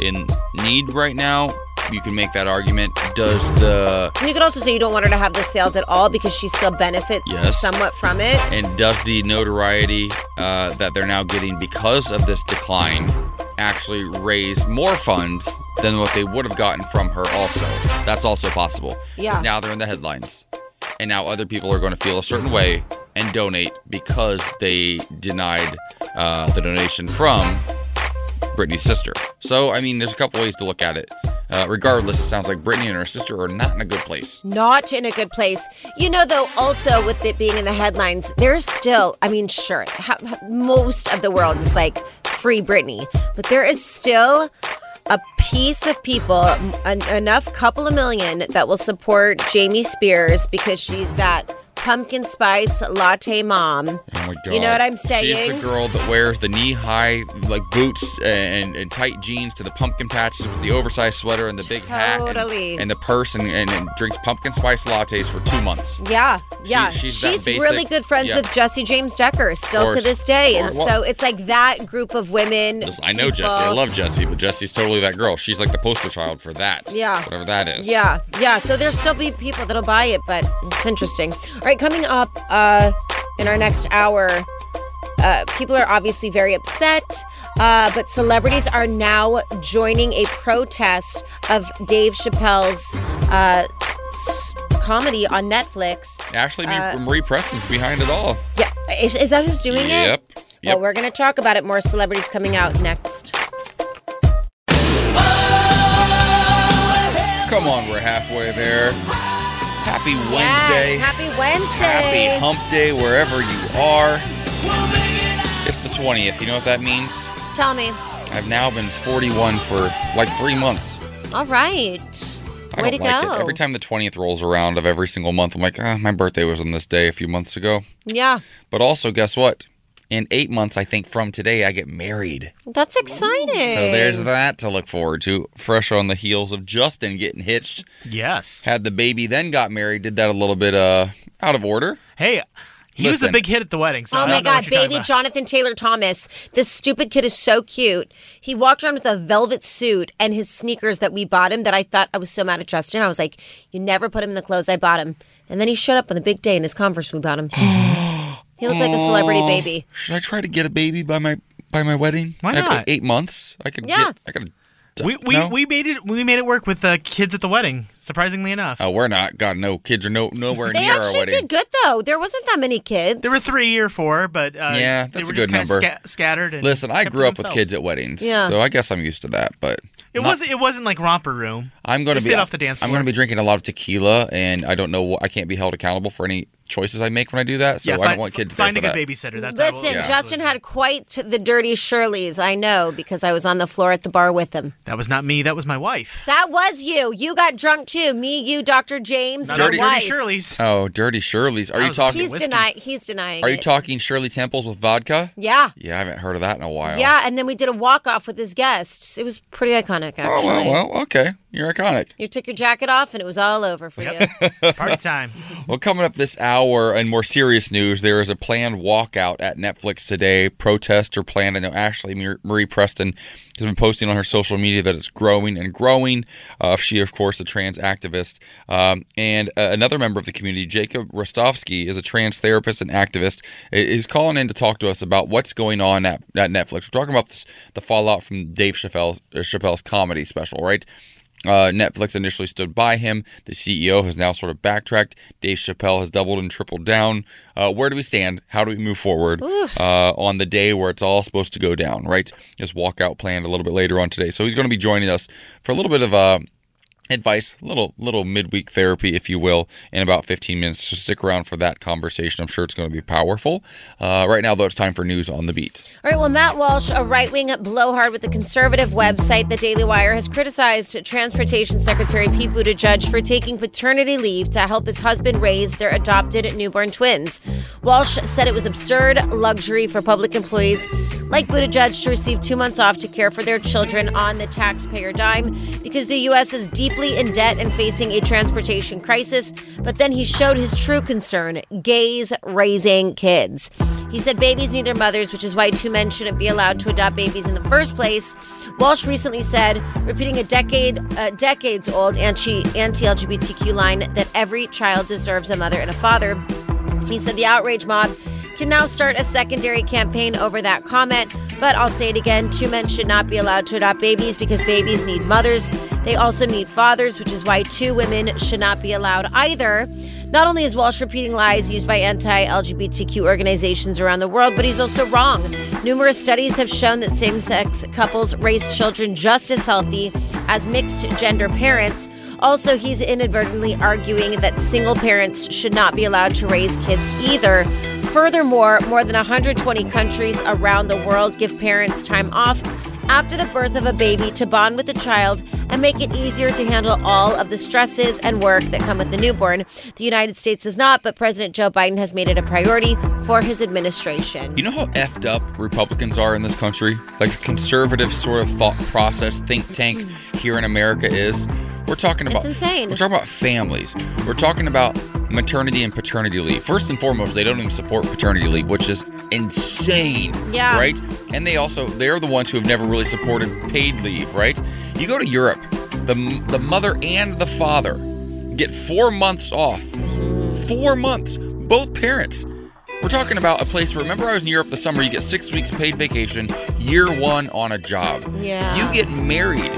in need right now? You can make that argument. Does the And you could also say you don't want her to have the sales at all because she still benefits Yes. somewhat from it. and does the notoriety uh, that they're now getting because of this decline actually raise more funds than what they would have gotten from her? Also, that's also possible. Yeah. Now they're in the headlines, and now other people are going to feel a certain way and donate because they denied uh, the donation from Britney's sister. So, I mean, there's a couple ways to look at it. Uh, regardless, it sounds like Brittany and her sister are not in a good place. Not in a good place. You know, though, also with it being in the headlines, there's still, I mean, sure, ha- most of the world is like free Britney, but there is still a piece of people, an, enough couple of million that will support Jamie Spears because she's that pumpkin spice latte mom. Oh my god. You know what I'm saying? She's the girl that wears the knee-high like boots and, and tight jeans to the pumpkin patches with the oversized sweater and the big hat and- and, the purse and, and, and drinks pumpkin spice lattes for two months. Yeah, yeah. she's that basic- really good friends yeah. with Jesse James Decker still to this day. And well- so it's like that group of women. I know Jesse. I love Jesse, but Jesse's totally that girl. She's like the poster child for that. Yeah. Whatever that is. Yeah, yeah. So there'll still be people that'll buy it, but it's interesting. All right, coming up uh, in our next hour, uh, people are obviously very upset, uh, but celebrities are now joining a protest of Dave Chappelle's uh, s- comedy on Netflix. Ashley Uh, Marie Preston's behind it all. Yeah, is, is that who's doing it? Yep. Well, Yep. we're going to talk about it more. Celebrities coming out next. Come on, we're halfway there. Happy Wednesday. Yes, happy Wednesday. Happy hump day wherever you are. It's the 20th. You know what that means? Tell me. I've now been 41 for like three months. All right. I Way to like go. it. Every time the 20th rolls around of every single month, I'm like, ah, my birthday was on this day a few months ago. Yeah, But also, guess what? In eight months, I think from today, I get married. that's exciting. So there's that to look forward to. Fresh on the heels of Justin getting hitched. Yes. Had the baby, then got married. Did that a little bit uh out of order. Hey, he was a big hit at the wedding. So Oh I my don't know what God, baby. Jonathan Taylor Thomas. This stupid kid is so cute. He walked around with a velvet suit and his sneakers that we bought him that I thought I was so mad at Justin. I was like, you never put him in the clothes I bought him. And then he showed up on the big day in his Converse we bought him. [GASPS] [GASPS] [GASPS] he looked like a celebrity baby. Should I try to get a baby by my by my wedding? Why I have not? Eight months. I could. Yeah. Get, I could. We we, no? we made it we made it work with the kids at the wedding. Surprisingly enough, Oh, we're not. God, no. Kids are no nowhere They near our wedding. They actually did good though. There wasn't that many kids. there were three or four, but uh, Yeah, they that's were a just good kinda number. sca- scattered. And Listen, I grew up with kids at weddings, Yeah. so I guess I'm used to that. But It not- wasn't it wasn't like romper room. I'm going to be off the dance Floor. I'm going to be drinking a lot of tequila, and I don't know. I can't be held accountable for any choices I make when I do that. So yeah, I find- don't want kids there finding for a that. babysitter. That's how Listen, we'll- Justin had quite the dirty Shirleys. I know because I was on the floor at the bar with him. That was not me. That was my wife. That was you. You got drunk too. Me, you, Dr. James, Not your dirty wife. Shirley's. Oh, dirty Shirley's. Are you was- talking? He's Whiskey. denying. He's denying. Are you it. talking Shirley Temples with vodka? Yeah. Yeah, I haven't heard of that in a while. Yeah, and then we did a walk off with his guests. It was pretty iconic, actually. Oh well, well, okay. You're iconic. You took your jacket off and it was all over for you. [LAUGHS] Party time. Well, coming up this hour and more serious news, there is a planned walkout at Netflix today. Protests are planned. I know Ashley Marie Preston has been posting on her social media that it's growing and growing. Uh, she, of course, a trans activist. Um, and uh, another member of the community, Jacob Rostovsky, is a trans therapist and activist, is calling in to talk to us about what's going on at, at Netflix. We're talking about this, the fallout from Dave Chappelle's, uh, Chappelle's comedy special, right? Uh, Netflix initially stood by him. The CEO has now sort of backtracked. Dave Chappelle has doubled and tripled down. Uh, where do we stand? How do we move forward uh, on the day where it's all supposed to go down, right? His walkout planned a little bit later on today. So he's going to be joining us for a little bit of uh, advice, little little midweek therapy, if you will, in about 15 minutes. So stick around for that conversation. I'm sure it's going to be powerful. Uh, right now, though, it's time for news on the beat. All right, well, Matt Walsh, a right wing blowhard with the conservative website The Daily Wire, has criticized Transportation Secretary Pete Buttigieg for taking paternity leave to help his husband raise their adopted newborn twins. Walsh said it was absurd luxury for public employees like Buttigieg to receive two months off to care for their children on the taxpayer dime because the U.S. is deeply in debt and facing a transportation crisis. But then he showed his true concern gays raising kids. He said babies need their mothers, which is why two men shouldn't be allowed to adopt babies in the first place. Walsh recently said, repeating a decade, uh, decades old anti LGBTQ line, that every child deserves a mother and a father. He said the outrage mob can now start a secondary campaign over that comment. But I'll say it again two men should not be allowed to adopt babies because babies need mothers. They also need fathers, which is why two women should not be allowed either. Not only is Walsh repeating lies used by anti LGBTQ organizations around the world, but he's also wrong. Numerous studies have shown that same sex couples raise children just as healthy as mixed gender parents. Also, he's inadvertently arguing that single parents should not be allowed to raise kids either. Furthermore, more than 120 countries around the world give parents time off after the birth of a baby to bond with the child and make it easier to handle all of the stresses and work that come with the newborn. The United States does not, but President Joe Biden has made it a priority for his administration. You know how effed up Republicans are in this country? Like the conservative sort of thought process think tank here in America is. We're talking about insane. We're talking about families. We're talking about maternity and paternity leave. First and foremost, they don't even support paternity leave, which is insane. Yeah. Right? And they also they're the ones who have never really supported paid leave, right? You go to Europe, the the mother and the father get 4 months off. 4 months both parents. We're talking about a place. Remember, I was in Europe the summer. You get six weeks paid vacation, year one on a job. Yeah. You get married.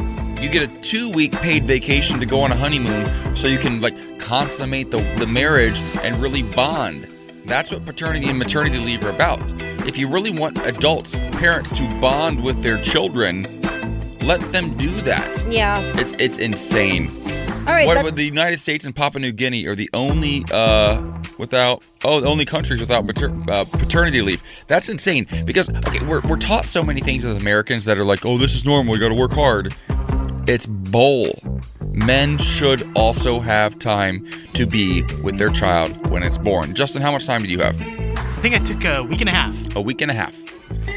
You get a two week paid vacation to go on a honeymoon so you can like consummate the, the marriage and really bond. That's what paternity and maternity leave are about. If you really want adults, parents to bond with their children, let them do that. Yeah. It's it's insane. All right. What about the United States and Papua New Guinea are the only uh, without oh the only countries without mater, uh, paternity leave? That's insane because okay we're we're taught so many things as Americans that are like oh this is normal you got to work hard. It's bull. Men should also have time to be with their child when it's born. Justin, how much time did you have? I think I took a week and a half. A week and a half.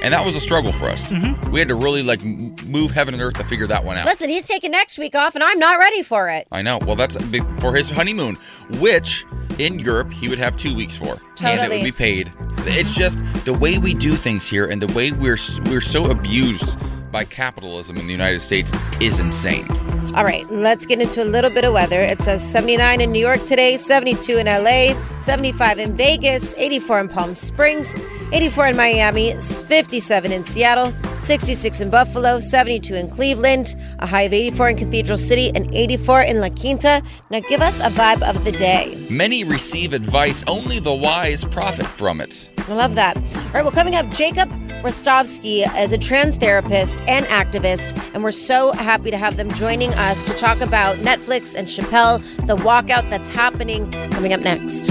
And that was a struggle for us. Mm-hmm. We had to really like move heaven and earth to figure that one out. Listen, he's taking next week off, and I'm not ready for it. I know. Well, that's for his honeymoon, which in Europe he would have two weeks for, and it would be paid. It's just the way we do things here, and the way we're we're so abused by capitalism in the United States is insane. All right, let's get into a little bit of weather. It says 79 in New York today, 72 in LA, 75 in Vegas, 84 in Palm Springs, 84 in Miami, 57 in Seattle, 66 in Buffalo, 72 in Cleveland, a high of 84 in Cathedral City, and 84 in La Quinta. Now give us a vibe of the day. Many receive advice; only the wise profit from it. I love that. All right, well, coming up, Jacob Rostovsky is a trans therapist and activist, and we're so happy to have them joining us to talk about Netflix and Chappelle, the walkout that's happening coming up next.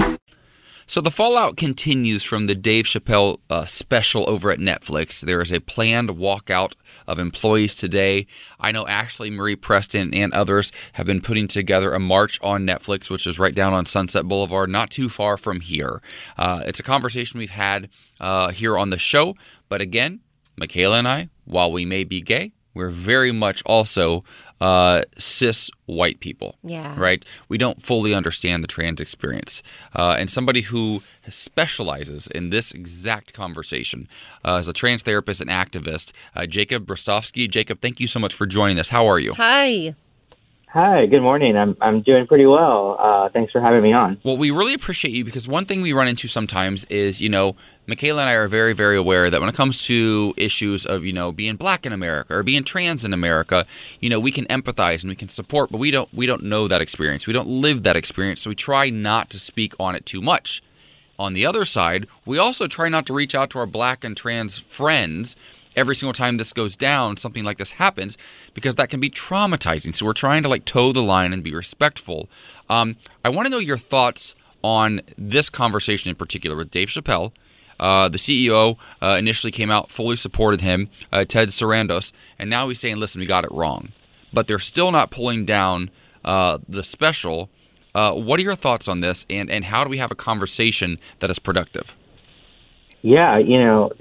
So the fallout continues from the Dave Chappelle uh, special over at Netflix. There is a planned walkout of employees today. I know Ashley Marie Preston and others have been putting together a march on Netflix, which is right down on Sunset Boulevard, not too far from here. Uh, it's a conversation we've had uh, here on the show, but again, Michaela and I, while we may be gay, we're very much also uh, cis white people. Yeah. Right? We don't fully understand the trans experience. Uh, and somebody who specializes in this exact conversation uh, as a trans therapist and activist, uh, Jacob Rostovsky. Jacob, thank you so much for joining us. How are you? Hi. Hi, good morning. I'm I'm doing pretty well. Uh, thanks for having me on. Well, we really appreciate you because one thing we run into sometimes is, you know, Michaela and I are very, very aware that when it comes to issues of, you know, being black in America or being trans in America, you know, we can empathize and we can support, but we don't we don't know that experience. We don't live that experience, so we try not to speak on it too much. On the other side, we also try not to reach out to our black and trans friends every single time this goes down, something like this happens, because that can be traumatizing. So we're trying to like toe the line and be respectful. Um, I want to know your thoughts on this conversation in particular with Dave Chappelle. Uh, the CEO uh, initially came out, fully supported him, uh, Ted Sarandos, and now he's saying, listen, we got it wrong. But they're still not pulling down uh, the special. Uh, what are your thoughts on this, and, and how do we have a conversation that is productive? Yeah, you know,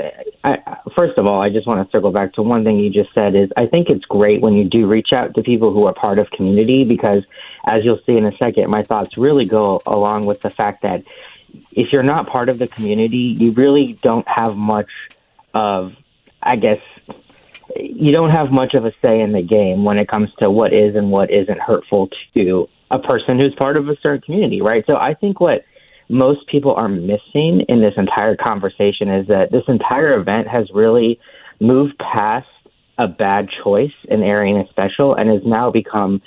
I, first of all, I just want to circle back to one thing you just said is I think it's great when you do reach out to people who are part of community because as you'll see in a second, my thoughts really go along with the fact that if you're not part of the community, you really don't have much of, I guess, you don't have much of a say in the game when it comes to what is and what isn't hurtful to a person who's part of a certain community, right? So I think what most people are missing in this entire conversation is that this entire event has really moved past a bad choice in airing a special and has now become,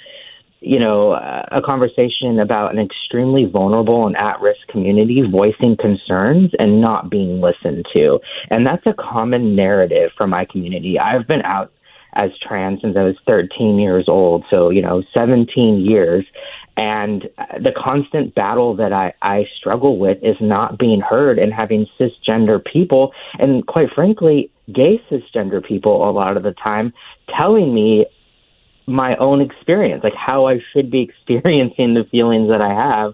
you know, a conversation about an extremely vulnerable and at risk community voicing concerns and not being listened to. And that's a common narrative for my community. I've been out as trans since I was 13 years old. So, you know, 17 years. And the constant battle that I, I struggle with is not being heard and having cisgender people, and quite frankly, gay cisgender people a lot of the time telling me my own experience, like how I should be [LAUGHS] experiencing the feelings that I have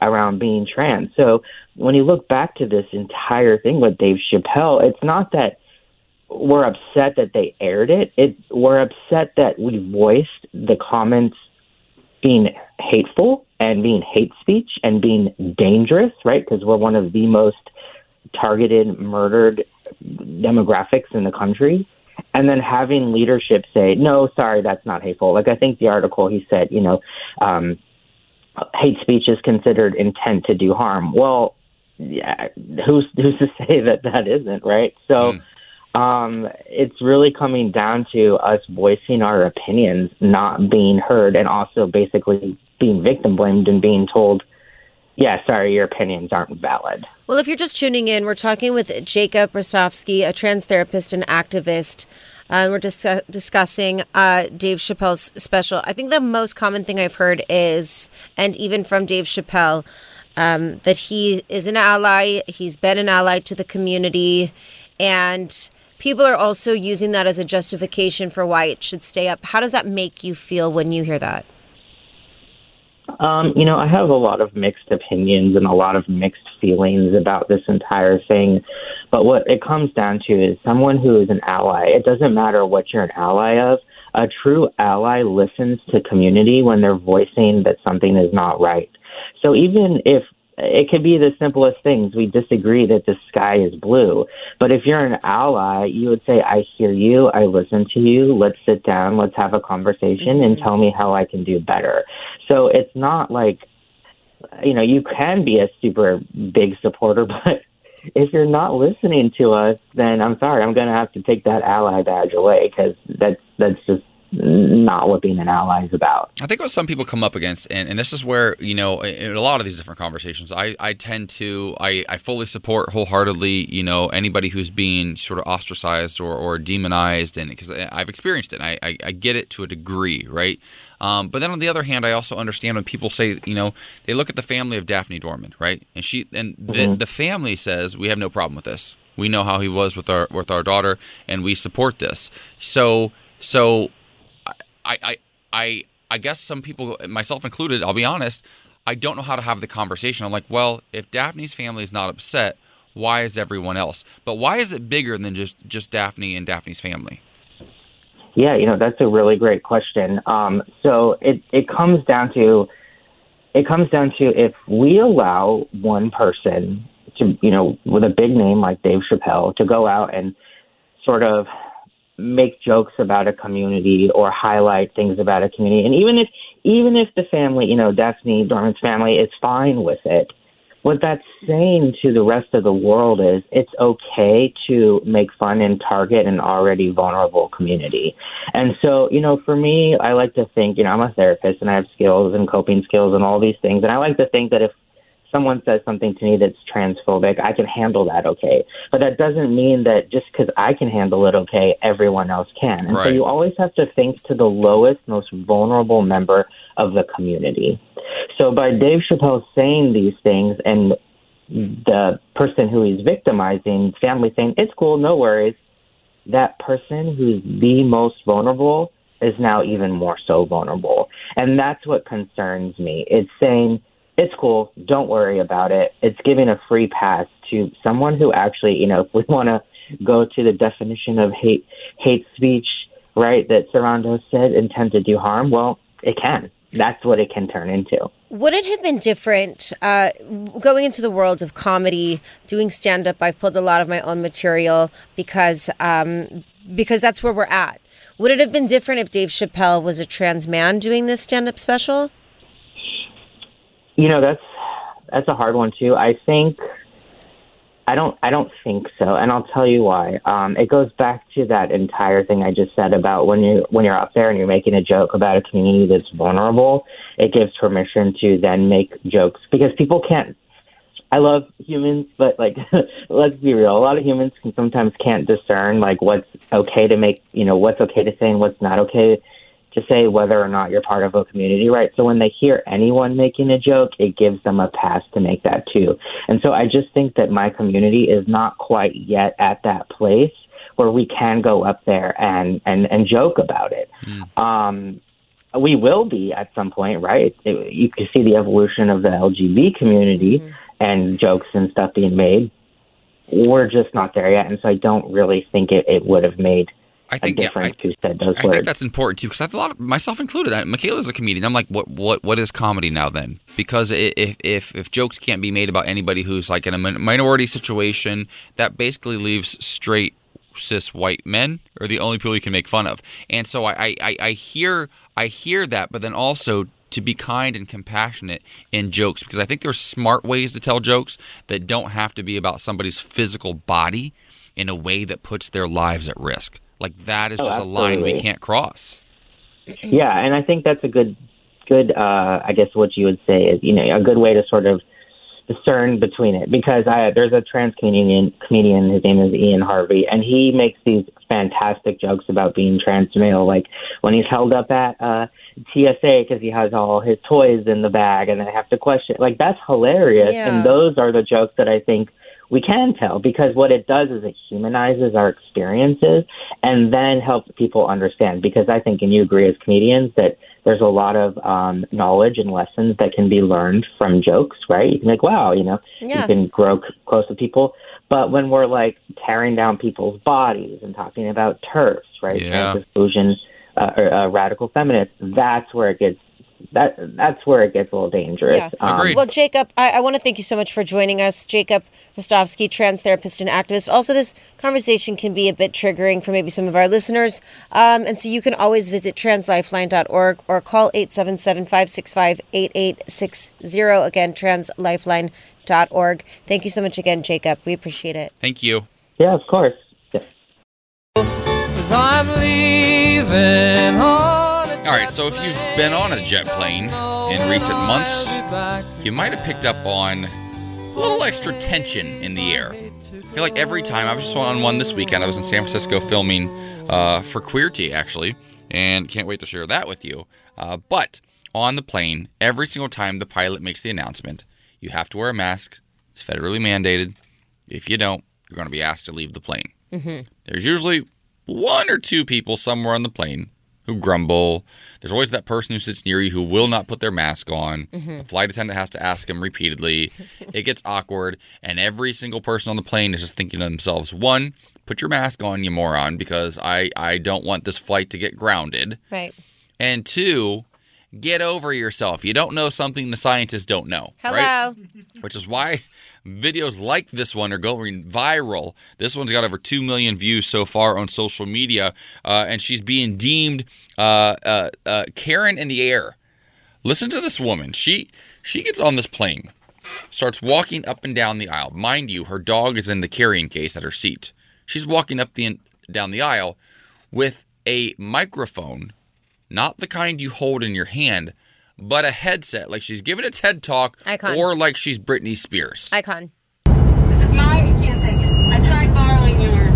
around being trans. So when you look back to this entire thing with Dave Chappelle, it's not that we're upset that they aired it. It we're upset that we voiced the comments being hateful and being hate speech and being dangerous, right? Because we're one of the most targeted, murdered demographics in the country. And then having leadership say, no, sorry, that's not hateful. Like I think the article he said, you know, um, hate speech is considered intent to do harm. Well, yeah, who's who's to [LAUGHS] say that that isn't right? So. Mm um, it's really coming down to us voicing our opinions, not being heard, and also basically being victim blamed and being told, yeah, sorry, your opinions aren't valid. Well, if you're just tuning in, we're talking with Jacob Rostovsky, a trans therapist and activist. Uh, we're dis- discussing uh, Dave Chappelle's special. I think the most common thing I've heard is, and even from Dave Chappelle, um, that he is an ally. He's been an ally to the community, and people are also using that as a justification for why it should stay up. How does that make you feel when you hear that? Um, you know, I have a lot of mixed opinions and a lot of mixed feelings about this entire thing. But what it comes down to is someone who is an ally. It doesn't matter what you're an ally of. A true ally listens to community when they're voicing that something is not right. So even if it could be the simplest things. We disagree that the sky is blue. But if you're an ally, you would say, I hear you. I listen to you. Let's sit down. Let's have a conversation mm-hmm. and tell me how I can do better. So it's not like, you know, you can be a super big supporter, [LAUGHS] but if you're not listening to us, then I'm sorry, I'm going to have to take that ally badge away because that's, that's just not what being an ally is about. I think what some people come up against, and, and this is where, you know, in a lot of these different conversations, I, I tend to, I, I fully support wholeheartedly, you know, anybody who's being sort of ostracized or, or demonized, and because I've experienced it, I, I, I get it to a degree, right? Um, but then on the other hand, I also understand when people say, you know, they look at the family of Daphne Dorman, right? And she, and the, Mm-hmm. the family says, we have no problem with this. We know how he was with our, with our daughter, and we support this. So, so I, I, I, guess some people, myself included, I'll be honest, I don't know how to have the conversation. I'm like, well, if Daphne's family is not upset, why is everyone else? But why is it bigger than just just Daphne and Daphne's family? Yeah, you know, that's a really great question. Um, so it, it comes down to it comes down to if we allow one person to, you know, with a big name like Dave Chappelle to go out and sort of make jokes about a community or highlight things about a community, and even if even if the family, you know, Daphne Dorman's family is fine with it, what that's saying to the rest of the world is it's okay to make fun and target an already vulnerable community. And so, you know, for me, I like to think, you know, I'm a therapist and I have skills and coping skills and all these things. And I like to think that if someone says something to me that's transphobic, I can handle that okay. But that doesn't mean that just because I can handle it okay, everyone else can. And so you always have to think to the lowest, most vulnerable member of the community. So by Dave Chappelle saying these things and the person who he's victimizing, family saying, it's cool, no worries, that person who's the most vulnerable is now even more so vulnerable. And that's what concerns me. It's saying, it's cool, don't worry about it. It's giving a free pass to someone who actually, you know, if we [LAUGHS] want to go to the definition of hate hate speech, right, that Sarando said intent to do harm, well, it can. That's what it can turn into. Would it have been different uh, going into the world of comedy, doing stand up? I've pulled a lot of my own material because um, because that's where we're at. Would it have been different if Dave Chappelle was a trans man doing this stand up special? You know, that's that's a hard one too. I think I don't I don't think so, and I'll tell you why. Um, it goes back to that entire thing I just said about when you when you're up there and you're making a joke about a community that's vulnerable, it gives permission to then make jokes because people can't. I love humans, but like, [LAUGHS] let's be real. A lot of humans can sometimes can't discern like what's okay to make, you know, what's okay to say and what's not okay to say whether or not you're part of a community, right? So when they hear anyone making a joke, it gives them a pass to make that too. And so I just think that my community is not quite yet at that place where we can go up there and and and joke about it. Um, we will be at some point, right? It, you can see the evolution of the LGB community and jokes and stuff being made. We're just not there yet, and so I don't really think it, it would have made I think yeah, I, who said those I think that's important too because I've a lot of myself included. I- Michaela's a comedian. I'm like, what what what is comedy now then? Because if if if jokes can't be made about anybody who's like in a minority situation, that basically leaves straight cis white men are the only people you can make fun of. And so I I, I, I hear I hear that, but then also to be kind and compassionate in jokes because I think there's smart ways to tell jokes that don't have to be about somebody's physical body in a way that puts their lives at risk. Like that is Oh, just a line we can't cross. Yeah, and I think that's a good, good. Uh, I guess what you would say is, you know, a good way to sort of discern between it because I there's a trans comedian comedian. His name is Ian Harvey, and he makes these fantastic jokes about being trans male. Like when he's held up at uh, TSA because he has all his toys in the bag, and they have to question. Like that's hilarious, Yeah. and those are the jokes that I think we can tell because what it does is it humanizes our experiences and then helps people understand because i think and you agree as comedians that there's a lot of um, knowledge and lessons that can be learned from jokes right you can like wow you know Yeah. you can grow c- close to people but when we're like tearing down people's bodies and talking about TERFs right Yeah. trans exclusion uh, or uh, radical feminists that's where it gets that that's where it gets a little dangerous Yeah. Um, Agreed. Well, Jacob, I, I want to thank you so much for joining us. Jacob Rostovsky, trans therapist and activist. Also, this conversation can be a bit triggering for maybe some of our listeners. Um, and so you can always visit translifeline.org or call 877 565 8860. Again, translifeline.org. Thank you so much again, Jacob. We appreciate it. Thank you. yeah of course Cause I'm leaving home. Right, so if you've been on a jet plane in recent months, you might have picked up on a little extra tension in the air. I feel like every time I was just on one this weekend. I was in San Francisco filming uh, for Queerty actually, and can't wait to share that with you. Uh, but on the plane, every single time the pilot makes the announcement, you have to wear a mask. It's federally mandated. If you don't, you're going to be asked to leave the plane. There's usually one or two people somewhere on the plane who grumble. There's always that person who sits near you who will not put their mask on. Mm-hmm. The flight attendant has to ask them repeatedly. [LAUGHS] it gets awkward, and every single person on the plane is just thinking to themselves, one, put your mask on, you moron, because I, I don't want this flight to get grounded. Right. And two, get over yourself. You don't know something the scientists don't know. Hello. Right? Which is why videos like this one are going viral. This one's got over 2 million views so far on social media, uh, and she's being deemed uh, uh, uh, Karen in the air. Listen to this woman. She she gets on this plane, starts walking up and down the aisle. Mind you, her dog is in the carrying case at her seat. She's walking up the down the aisle with a microphone, not the kind you hold in your hand, but a headset, like she's giving a TED talk, Icon. or like she's Britney Spears. Icon. This is mine. You can't take it. I tried borrowing yours.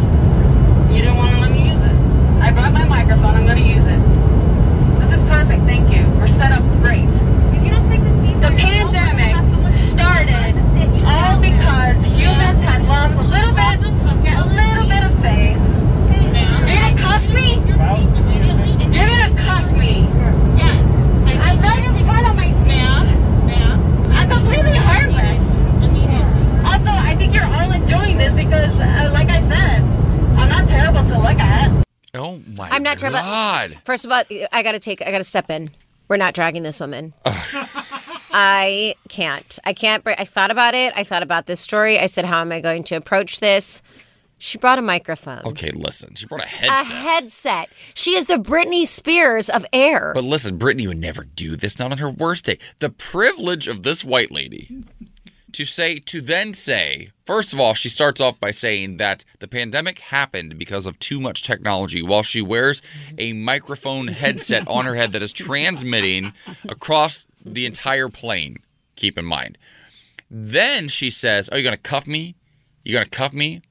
You didn't want to let me use it. I brought my microphone. I'm going to use it. This is perfect. Thank you. We're set up great. If you don't take the seat, the pandemic started all because humans had lost a little bit, a little bit of faith. You're gonna cuff me? You're gonna cuff me? Yes. I'm right in front of my seat. I'm completely harmless. Also, I think you're only doing this because, uh, like I said, I'm not terrible to look at. Oh my I'm not sure about- God. First of all, I got to take, I got to step in. We're not dragging this woman. I can't. I can't. I thought about it. I thought about this story. I said, how am I going to approach this? She brought a microphone. Okay, listen. She brought a headset. A headset. She is the Britney Spears of air. But listen, Britney would never do this, not on her worst day. The privilege of this white lady to say, to then say, first of all, she starts off by saying that the pandemic happened because of too much technology while she wears a microphone headset on her head that is transmitting across the entire plane. Keep in mind. Then she says, Oh, you're going to cuff me? You're going to cuff me?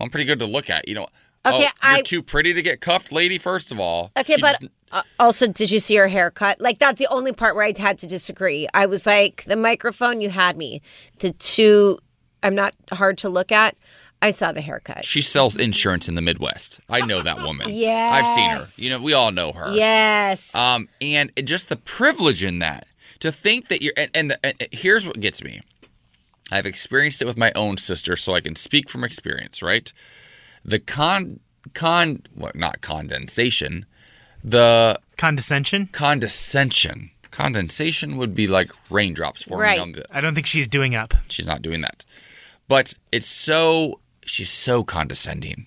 I'm pretty good to look at. You know, Okay, oh, you're I- too pretty to get cuffed, lady, first of all. Okay, She but just- uh, also, did you see her haircut? Like, that's the only part where I had to disagree. I was like, the microphone, you had me. The two, I'm not hard to look at. I saw the haircut. She sells insurance in the Midwest. I know that woman. Yes. [LAUGHS] I've seen her. You know, we all know her. Yes. Um, and just the privilege in that to think that you're, and, and, and here's what gets me. I've experienced it with my own sister, so I can speak from experience, right? The con, con, what, not condensation, the Condescension? condescension. Condensation would be like raindrops forming Right. on the, I don't think she's doing up. She's not doing that. But it's so she's so condescending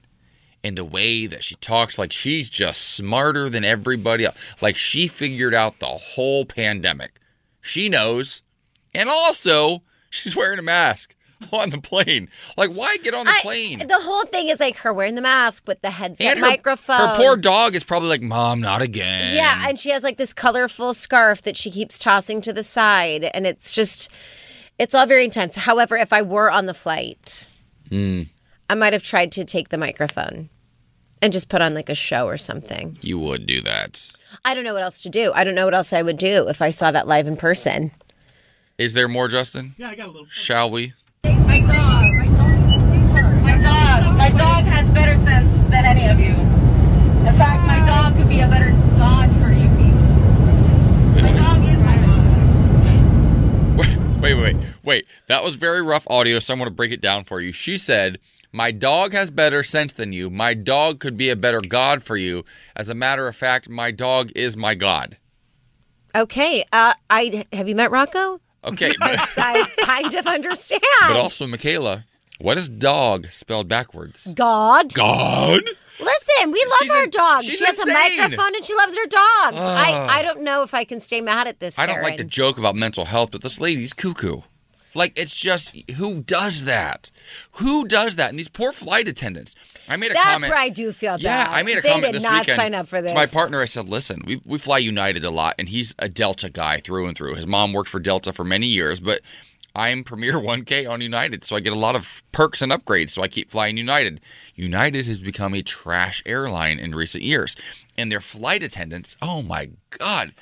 in the way that she talks like she's just smarter than everybody else. Like she figured out the whole pandemic. She knows. And also, she's wearing a mask [LAUGHS] on the plane. Like why get on the I- plane? the whole thing is like her wearing the mask with the headset and her, microphone. her poor dog is probably like, "Mom, not again." Yeah, and she has like this colorful scarf that she keeps tossing to the side, and it's just, it's all very intense. However, if I were on the flight, Hmm. I might have tried to take the microphone and just put on like a show or something. you would do that. I don't know what else to do. I don't know what else I would do if I saw that live in person. Is there more, Justin? Yeah, I got a little. Shall we? My dog. My dog. My dog has better sense than any of you. In fact, my dog could be a better dog for you people. My [LAUGHS] dog is my dog. Wait, wait, wait, wait. That was very rough audio, so I'm going to break it down for you. She said, My dog has better sense than you. My dog could be a better God for you. As a matter of fact, my dog is my God. Okay, uh, I have you met Rocco? Okay, [LAUGHS] Yes, I kind of understand. but also, Michaela, what is dog spelled backwards? God. God? Listen, we love She's our in- dog. she's She has insane. a microphone and she loves her dogs. I, I don't know if I can stay mad at this. I don't like to Karen. joke about mental health, but this lady's cuckoo. Like it's just who does that? Who does that? And these poor flight attendants. I made a That's comment. That's where I do feel bad. Yeah. I made a they comment did this not weekend sign up for this. to my partner. I said, "Listen, we we fly United a lot, and he's a Delta guy through and through. His mom worked for Delta for many years, but I'm Premier [LAUGHS] 1K on United, so I get a lot of perks and upgrades. So I keep flying United. United has become a trash airline in recent years, and their flight attendants. Oh my God,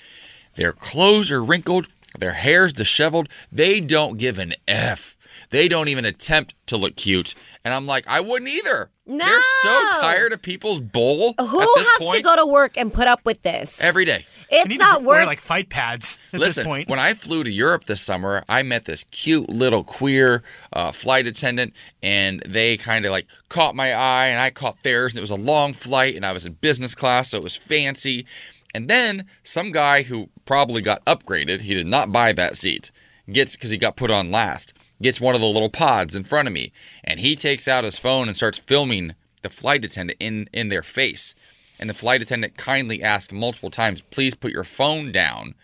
their clothes are wrinkled, their hair's disheveled. They don't give an f. They don't even attempt to look cute. And I'm like, I wouldn't either. No. They're so tired of people's bull Who at this has point to go to work and put up with this? every day. It's not to wear worth. like fight pads at Listen, this point. when I flew to Europe this summer, I met this cute little queer uh, flight attendant, and they kind of like caught my eye, and I caught theirs, and it was a long flight, and I was in business class, so it was fancy. And then some guy who probably got upgraded, he did not buy that seat, gets because he got put on last, gets one of the little pods in front of me, and he takes out his phone and starts filming the flight attendant in in their face. And the flight attendant kindly asked multiple times, please put your phone down.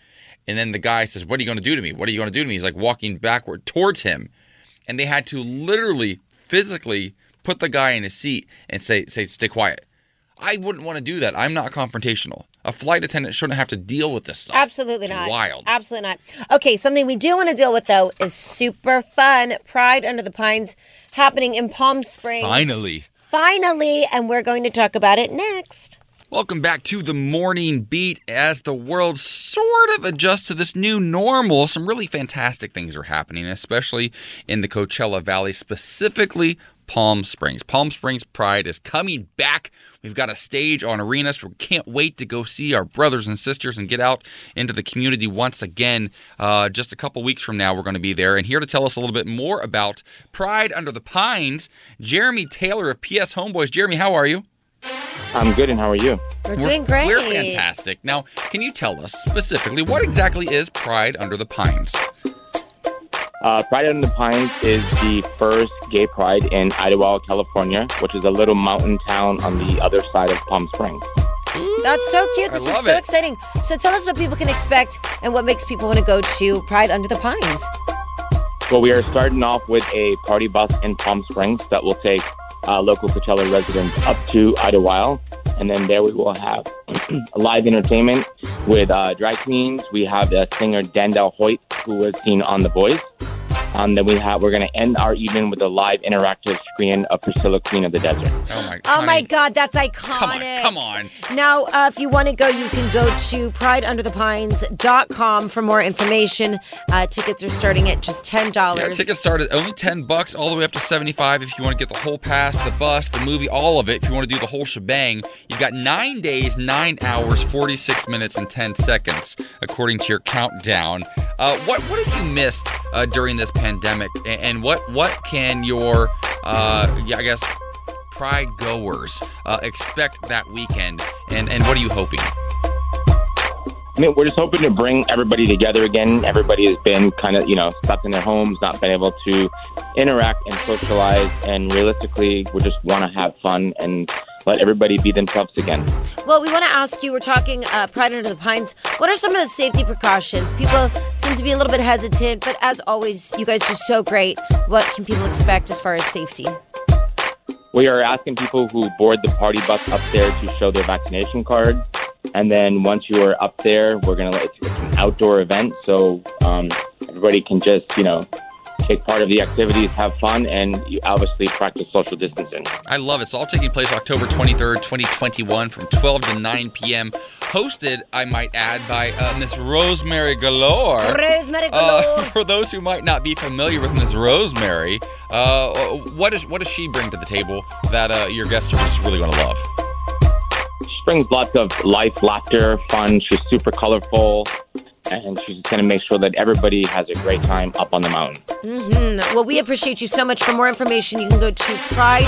And then the guy says, What are you going to do to me? What are you going to do to me? He's like walking backward towards him. And they had to literally, physically put the guy in his seat and say, say Stay quiet. I wouldn't want to do that. I'm not confrontational. A flight attendant shouldn't have to deal with this stuff. Absolutely It's not. Wild. Absolutely not. Okay, something we do want to deal with though is super fun. Pride Under the Pines happening in Palm Springs. Finally. Finally, and we're going to talk about it next. Welcome back to the morning beat as the world sort of adjusts to this new normal. Some really fantastic things are happening, especially in the Coachella Valley, specifically Palm Springs. Palm Springs Pride is coming back. We've got a stage on arenas. We can't wait to go see our brothers and sisters and get out into the community once again. Uh, just a couple weeks from now, we're going to be there. And here to tell us a little bit more about Pride Under the Pines, Jeremy Taylor of PS Homeboys. Jeremy, how are you? I'm good, and how are you? We're, doing great. We're fantastic. Now, can you tell us specifically what exactly is Pride Under the Pines? Uh, Pride Under the Pines is the first gay pride in Idyllwild, California, which is a little mountain town on the other side of Palm Springs. That's so cute. I This love is so it. exciting. So tell us what people can expect and what makes people want to go to Pride Under the Pines. Well, we are starting off with a party bus in Palm Springs that will take uh, local Coachella residents up to Idyllwild. And then there we will have [CLEARS THROAT] live entertainment with uh, drag queens. We have the singer Dandel Hoyt, who was seen on The Boys. Um, then we have we're going to end our evening with a live interactive screen of Priscilla, Queen of the Desert. Oh my! Oh my God, that's iconic. Come on! Come on! Now, uh, if you want to go, you can go to prideunderthepines.com for more information. Uh, tickets are starting at just $10. Yeah, tickets start at only ten bucks, all the way up to seventy-five. If you want to get the whole pass, the bus, the movie, all of it. If you want to do the whole shebang, you've got nine days, nine hours, forty-six minutes, and ten seconds, according to your countdown. Uh, what what have you missed uh, during this pandemic, and, and what what can your uh, I guess pride goers uh, expect that weekend, and and what are you hoping? I mean, we're just hoping to bring everybody together again. Everybody has been kind of, you know, stuck in their homes, not been able to interact and socialize. And realistically, we just want to have fun and let everybody be themselves again. Well, we want to ask you, we're talking uh, Pride Under the Pines. What are some of the safety precautions? People seem to be a little bit hesitant, but as always, you guys do so great. What can people expect as far as safety? We are asking people who board the party bus up there to show their vaccination card. And then once you are up there, we're going to let it's, it's an outdoor event. So um, everybody can just, you know, take part of the activities, have fun, and you obviously practice social distancing. I love it. It's all taking place October 23rd, 2021 from 12 to 9 p.m. Hosted, I might add, by uh, Miss Rosemary Galore. Rosemary Uh, Galore. [LAUGHS] for those who might not be familiar with Miss Rosemary, uh, what, is, what does she bring to the table that uh, your guests are just really going to love? She brings lots of life, laughter, fun. She's super colorful, and she's going to make sure that everybody has a great time up on the mountain. hmm Well, we appreciate you so much. For more information, you can go to Pride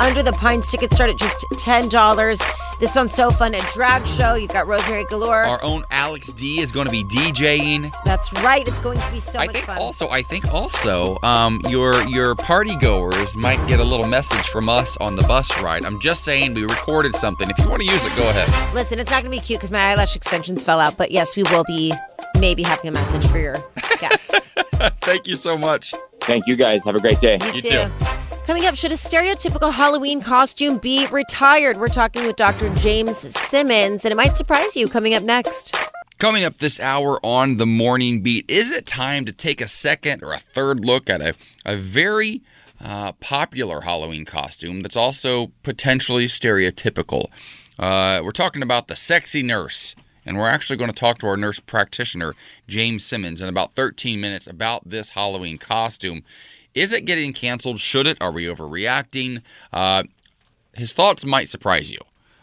Under the Pines. Tickets start at just $10. This sounds so fun. A drag show. You've got Rosemary Galore. Our own Alex D is going to be DJing. That's right. It's going to be so I much think fun. also, I think also, um, your your party goers might get a little message from us on the bus ride. I'm just saying, we recorded something. If you want to use it, go ahead. Listen, it's not going to be cute because my eyelash extensions fell out, but yes, we will be maybe having a message for your guests. [LAUGHS] Thank you so much. Thank you guys. Have a great day. You too. Coming up, should a stereotypical Halloween costume be retired? We're talking with Dr. James Simmons, and it might surprise you coming up next. Coming up this hour on the morning beat, is it time to take a second or a third look at a, a very uh, popular Halloween costume that's also potentially stereotypical? Uh, we're talking about the sexy nurse, and we're actually going to talk to our nurse practitioner, James Simmons, in about 13 minutes about this Halloween costume. Is it getting canceled? Should it? Are we overreacting? Uh, his thoughts might surprise you.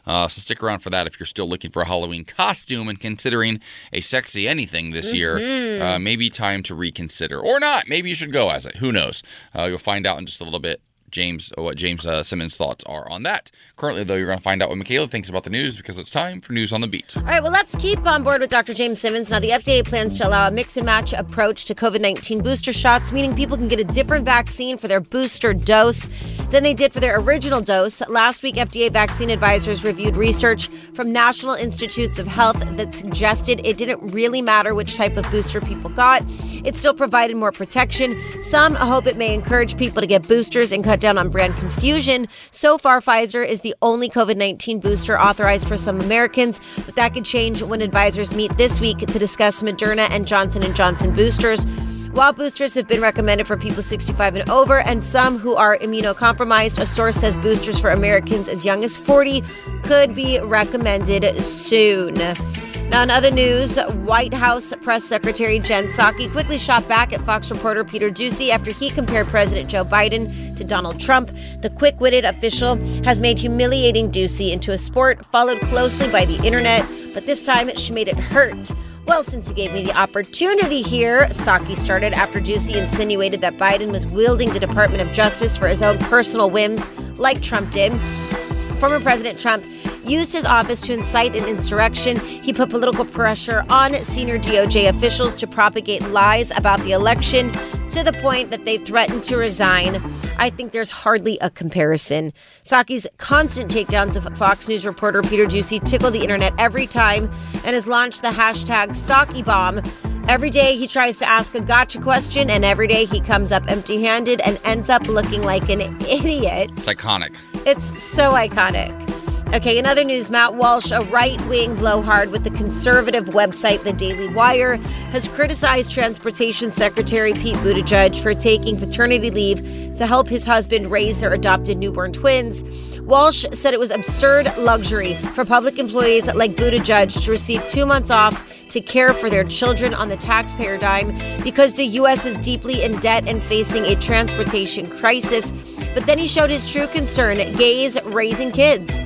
Uh, so stick around for that if you're still looking for a Halloween costume and considering a sexy anything this year. Mhm. Uh, maybe time to reconsider, or not. Maybe you should go as it. Who knows? Uh, you'll find out in just a little bit. James, what James uh, Simmons' thoughts are on that. Currently, though, you're going to find out what Michaela thinks about the news because it's time for news on the beat. All right, well, let's keep on board with Dr. James Simmons. Now, the FDA plans to allow a mix and match approach to COVID 19 booster shots, meaning people can get a different vaccine for their booster dose than they did for their original dose. Last week, FDA vaccine advisors reviewed research from National Institutes of Health that suggested it didn't really matter which type of booster people got. It still provided more protection. Some hope it may encourage people to get boosters and cut down on brand confusion. So far, Pfizer is the only COVID 19 booster authorized for some Americans, but that could change when advisors meet this week to discuss Moderna and Johnson & Johnson boosters. While boosters have been recommended for people 65 and over and some who are immunocompromised, a source says boosters for Americans as young as 40 could be recommended soon. Now, in other news, White House Press Secretary Jen Psaki quickly shot back at Fox reporter Peter Doocy after he compared President Joe Biden to Donald Trump. The quick witted official has made humiliating Doocy into a sport followed closely by the internet, but this time she made it hurt. Well, since you gave me the opportunity here, Psaki started after Doocy insinuated that Biden was wielding the Department of Justice for his own personal whims, like Trump did. Former President Trump used his office to incite an insurrection. He put political pressure on senior DOJ officials to propagate lies about the election to the point that they threatened to resign. I think there's hardly a comparison. Psaki's constant takedowns of Fox News reporter Peter Doocy tickle the internet every time and has launched the hashtag Psaki Bomb. Every day he tries to ask a gotcha question, and every day he comes up empty handed and ends up looking like an [LAUGHS] idiot. It's iconic. It's so iconic. Okay, in other news, Matt Walsh, a right wing blowhard with the conservative website The Daily Wire, has criticized Transportation Secretary Pete Buttigieg for taking paternity leave to help his husband raise their adopted newborn twins. Walsh said it was absurd luxury for public employees like Buttigieg to receive two months off to care for their children on the taxpayer dime because the U.S. is deeply in debt and facing a transportation crisis. But then he showed his true concern gays raising kids.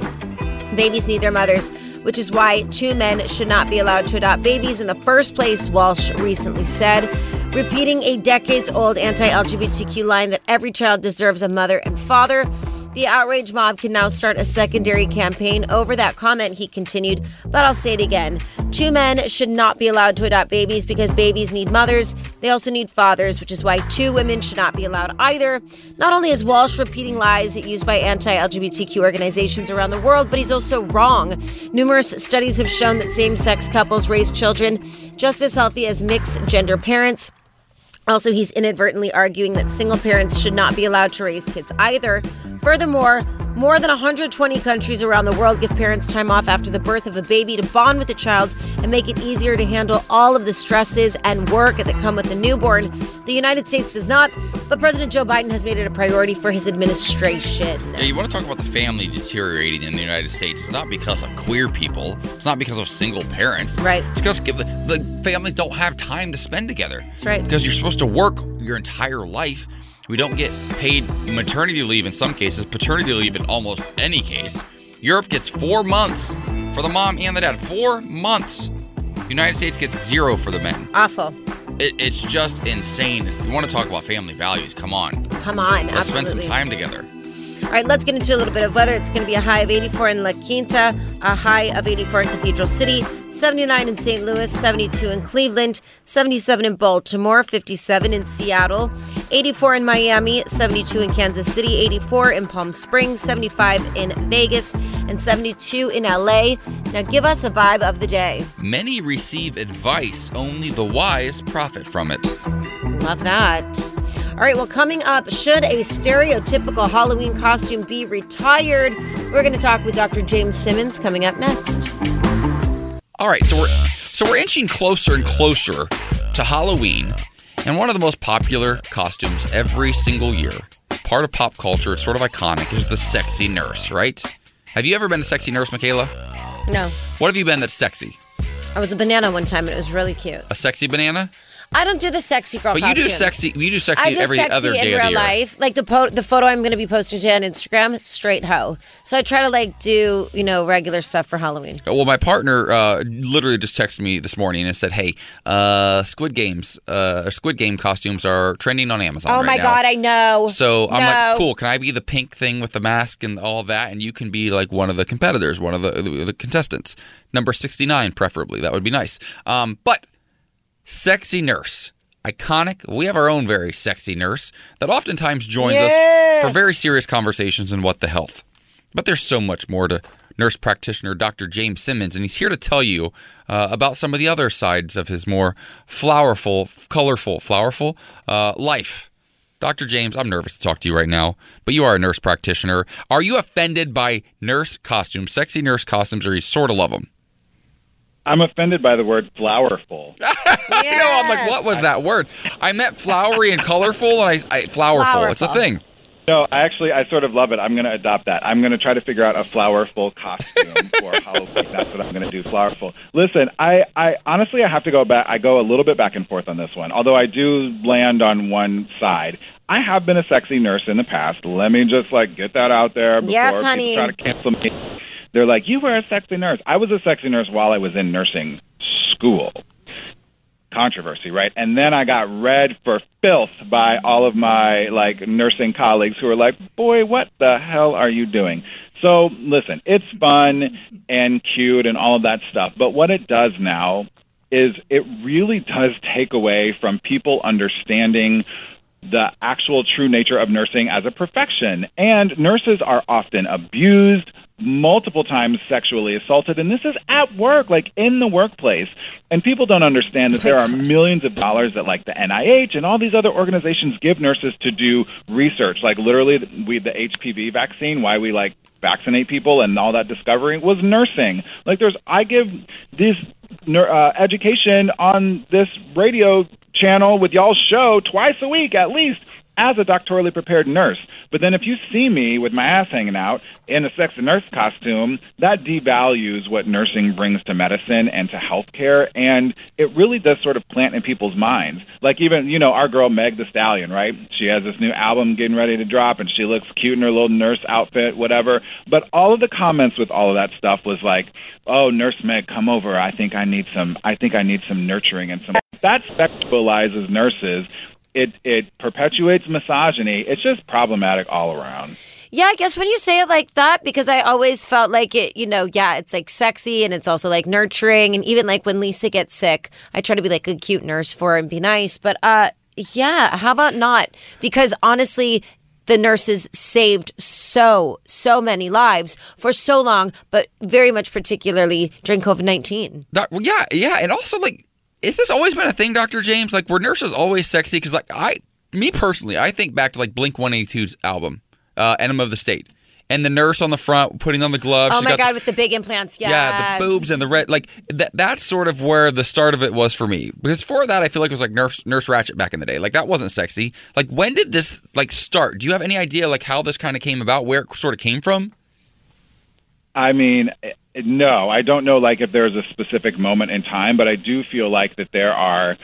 Babies need their mothers, which is why two men should not be allowed to adopt babies in the first place, Walsh recently said, repeating a decades old anti LGBTQ line that every child deserves a mother and father. The outrage mob can now start a secondary campaign over that comment, he continued. But I'll say it again two men should not be allowed to adopt babies because babies need mothers. They also need fathers, which is why two women should not be allowed either. Not only is Walsh repeating lies used by anti LGBTQ organizations around the world, but he's also wrong. Numerous studies have shown that same sex couples raise children just as healthy as mixed gender parents. Also, he's inadvertently arguing that single parents should not be allowed to raise kids either. Furthermore, more than 120 countries around the world give parents time off after the birth of a baby to bond with the child and make it easier to handle all of the stresses and work that come with a newborn. The United States does not, but President Joe Biden has made it a priority for his administration. Yeah, you want to talk about the family deteriorating in the United States. It's not because of queer people. It's not because of single parents. Right. It's because the, the families don't have time to spend together. That's right. Because you're supposed to work your entire life. We don't get paid maternity leave in some cases, paternity leave in almost any case. Europe gets four months for the mom and the dad. Four months. United States gets zero for the men. Awful. It, it's just insane. If you want to talk about family values, come on. Come on, Let's spend some time together. All right, let's get into a little bit of weather. It's going to be a high of 84 in La Quinta, a high of 84 in Cathedral City, 79 in St. Louis, 72 in Cleveland, 77 in Baltimore, 57 in Seattle, 84 in Miami, 72 in Kansas City, 84 in Palm Springs, 75 in Vegas, and 72 in LA. Now, give us a vibe of the day. Many receive advice, only the wise profit from it. Love that. All right, well, coming up, should a stereotypical Halloween costume be retired? We're going to talk with Dr. James Simmons coming up next. All right, so we're so we're inching closer and closer to Halloween, and one of the most popular costumes every single year, part of pop culture, it's sort of iconic, is the sexy nurse, right? Have you ever been a sexy nurse, Michaela? No, What have you been that's sexy? I was a banana one time and it was really cute. A sexy banana? I don't do the sexy girl But you do costumes. sexy. You do sexy I do every sexy other in day of real the year. life. Like the po- the photo I'm going to be posting today on Instagram, straight hoe. So I try to like do you know regular stuff for Halloween. Well, my partner uh, literally just texted me this morning and said, "Hey, uh, Squid Games, uh, Squid Game costumes are trending on Amazon oh right my now." god, I know. So I'm No. like, cool. Can I be the pink thing with the mask and all that, and you can be like one of the competitors, one of the the, the contestants, number 69, preferably. That would be nice. Um, but sexy nurse, iconic. We have our own very sexy nurse that oftentimes joins us for very serious conversations in what the health. But there's so much more to nurse practitioner Dr. James Simmons, and he's here to tell you uh, about some of the other sides of his more flowerful, colorful, flowerful uh, life. Dr. James, I'm nervous to talk to you right now, but you are a nurse practitioner. Are you offended by nurse costumes, sexy nurse costumes, or you sort of love them? I'm offended by the word flowerful. [LAUGHS] You know, I'm like, what was that word? I meant flowery and colorful, and I, I flowerful. It's a thing. No, I actually, I sort of love it. I'm going to adopt that. I'm going to try to figure out a flowerful costume for [LAUGHS] Halloween. That's what I'm going to do. Flowerful. Listen, I, I honestly, I have to go back. I go a little bit back and forth on this one. Although I do land on one side. I have been a sexy nurse in the past. Let me just like get that out there before Yes, people honey. try to cancel me. They're like, you were a sexy nurse. I was a sexy nurse while I was in nursing school controversy, right? And then I got read for filth by all of my like nursing colleagues who were like, "Boy, what the hell are you doing?" So, listen, it's fun and cute and all of that stuff, but what it does now is it really does take away from people understanding the actual true nature of nursing as a profession. And nurses are often abused, multiple times sexually assaulted, and this is at work, like in the workplace. And people don't understand that there are [LAUGHS] millions of dollars that, like the NIH and all these other organizations, give nurses to do research. Like literally, we the HPV vaccine, why we like vaccinate people and all that discovery was nursing. Like there's, I give this uh, education on this radio channel with y'all's show twice a week at least as a doctorally prepared nurse. But then if you see me with my ass hanging out in a sexy nurse costume, that devalues what nursing brings to medicine and to healthcare. And it really does sort of plant in people's minds. Like even, you know, our girl Meg the Stallion, right? She has this new album getting ready to drop and she looks cute in her little nurse outfit, whatever. But all of the comments with all of that stuff was like, oh, Nurse Meg, come over. I think I need some, I think I need some nurturing and some, that sexualizes nurses it it perpetuates misogyny. It's just problematic all around. Yeah, I guess when you say it like that, because I always felt like it, you know, yeah, it's like sexy and it's also like nurturing. And even like when Lisa gets sick, I try to be like a cute nurse for her and be nice. But uh, yeah, how about not? Because honestly, the nurses saved so, so many lives for so long, but very much particularly during COVID 19. Well, yeah, yeah, and also like, is this always been a thing, Doctor James? Like, were nurses always sexy? Because like I, me personally, I think back to like Blink 182's album, uh, "Enema of the State," and the nurse on the front putting on the gloves. Oh my got the- God, with the big implants. Yes. Yeah, the boobs and the red, like that. That's sort of where the start of it was for me. Because for that, I feel like it was like Nurse Nurse Ratched back in the day. Like that wasn't sexy. Like when did this like start? Do you have any idea like how this kind of came about? Where it sort of came from? I mean, no, I don't know like if there's a specific moment in time, but I do feel like that there are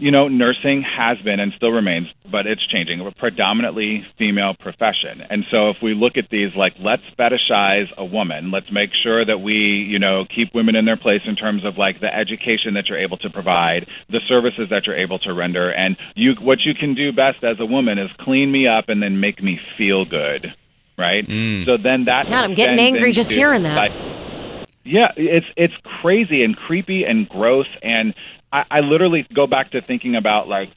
you know, nursing has been and still remains, but it's changing, a predominantly female profession. And so if we look at these, like, let's fetishize a woman, let's make sure that we, you know, keep women in their place in terms of, like, the education that you're able to provide, the services that you're able to render. And you, what you can do best as a woman is clean me up and then make me feel good, right? Mm. So then that. God, I'm getting extends angry just hearing that. like, yeah, it's it's crazy and creepy and gross, and I, I literally go back to thinking about like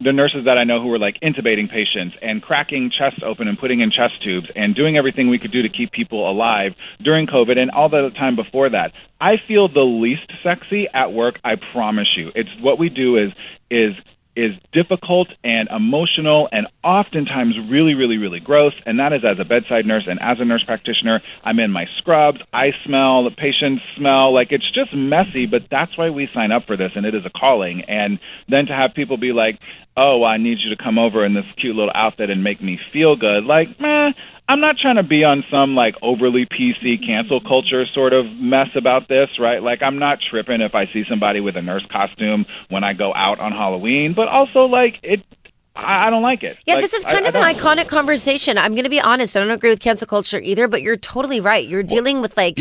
the nurses that I know who were like intubating patients and cracking chests open and putting in chest tubes and doing everything we could do to keep people alive during COVID and all the time before that. I feel the least sexy at work, I promise you. It's what we do is is is difficult and emotional and oftentimes really, really, really gross. And that is as a bedside nurse and as a nurse practitioner. I'm in my scrubs. I smell. The patients smell. Like it's just messy, but that's why we sign up for this. And it is a calling. And then to have people be like, oh, I need you to come over in this cute little outfit and make me feel good. Like, meh, I'm not trying to be on some like overly PC cancel culture sort of mess about this, right? Like I'm not tripping if I see somebody with a nurse costume when I go out on Halloween, but also like it I, I don't like it. Yeah, Like, this is kind I of an don't- iconic conversation. I'm going to be honest. I don't agree with cancel culture either, but you're totally right. You're dealing with like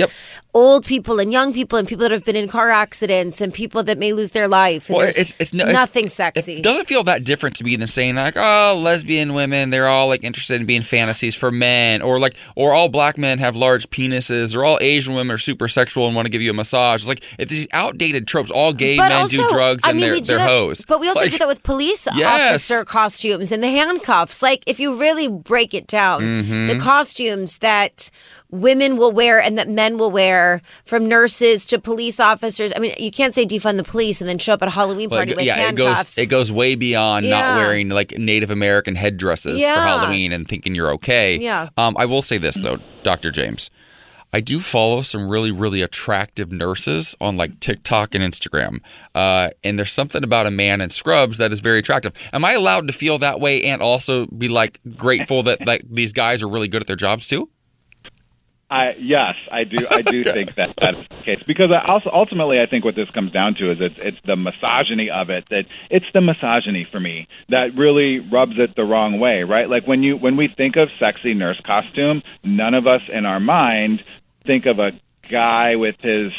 old people and young people and people that have been in car accidents and people that may lose their life. Well, it's- it's no- nothing sexy. It doesn't feel that different to me than saying like, oh, lesbian women, they're all like interested in being fantasies for men, or like, or all black men have large penises, or all Asian women are super sexual and want to give you a massage. It's like it's these outdated tropes, all gay but men also, do drugs I and mean, they're we do they're that, hoes. But we also Like, do that with police Yes. officer costumes and the handcuffs. Like, if you really break it down, Mhm. the costumes that women will wear and that men will wear, from nurses to police officers. I mean, you can't say defund the police and then show up at a Halloween Well, party it, with yeah, it handcuffs. goes it goes way beyond Yeah. not wearing like Native American headdresses Yeah. for Halloween and thinking you're okay. Yeah. Um, I will say this though, Dr. James. I do follow some really, really attractive nurses on like TikTok and Instagram. Uh, and there's something about a man in scrubs that is very attractive. Am I allowed to feel that way and also be like grateful that like these guys are really good at their jobs too? I yes, I do. I do think that that's the case because I also ultimately I think what this comes down to is it's it's the misogyny of it that it's the misogyny for me that really rubs it the wrong way, right? Like when you when we think of sexy nurse costume, none of us in our mind think of a guy with his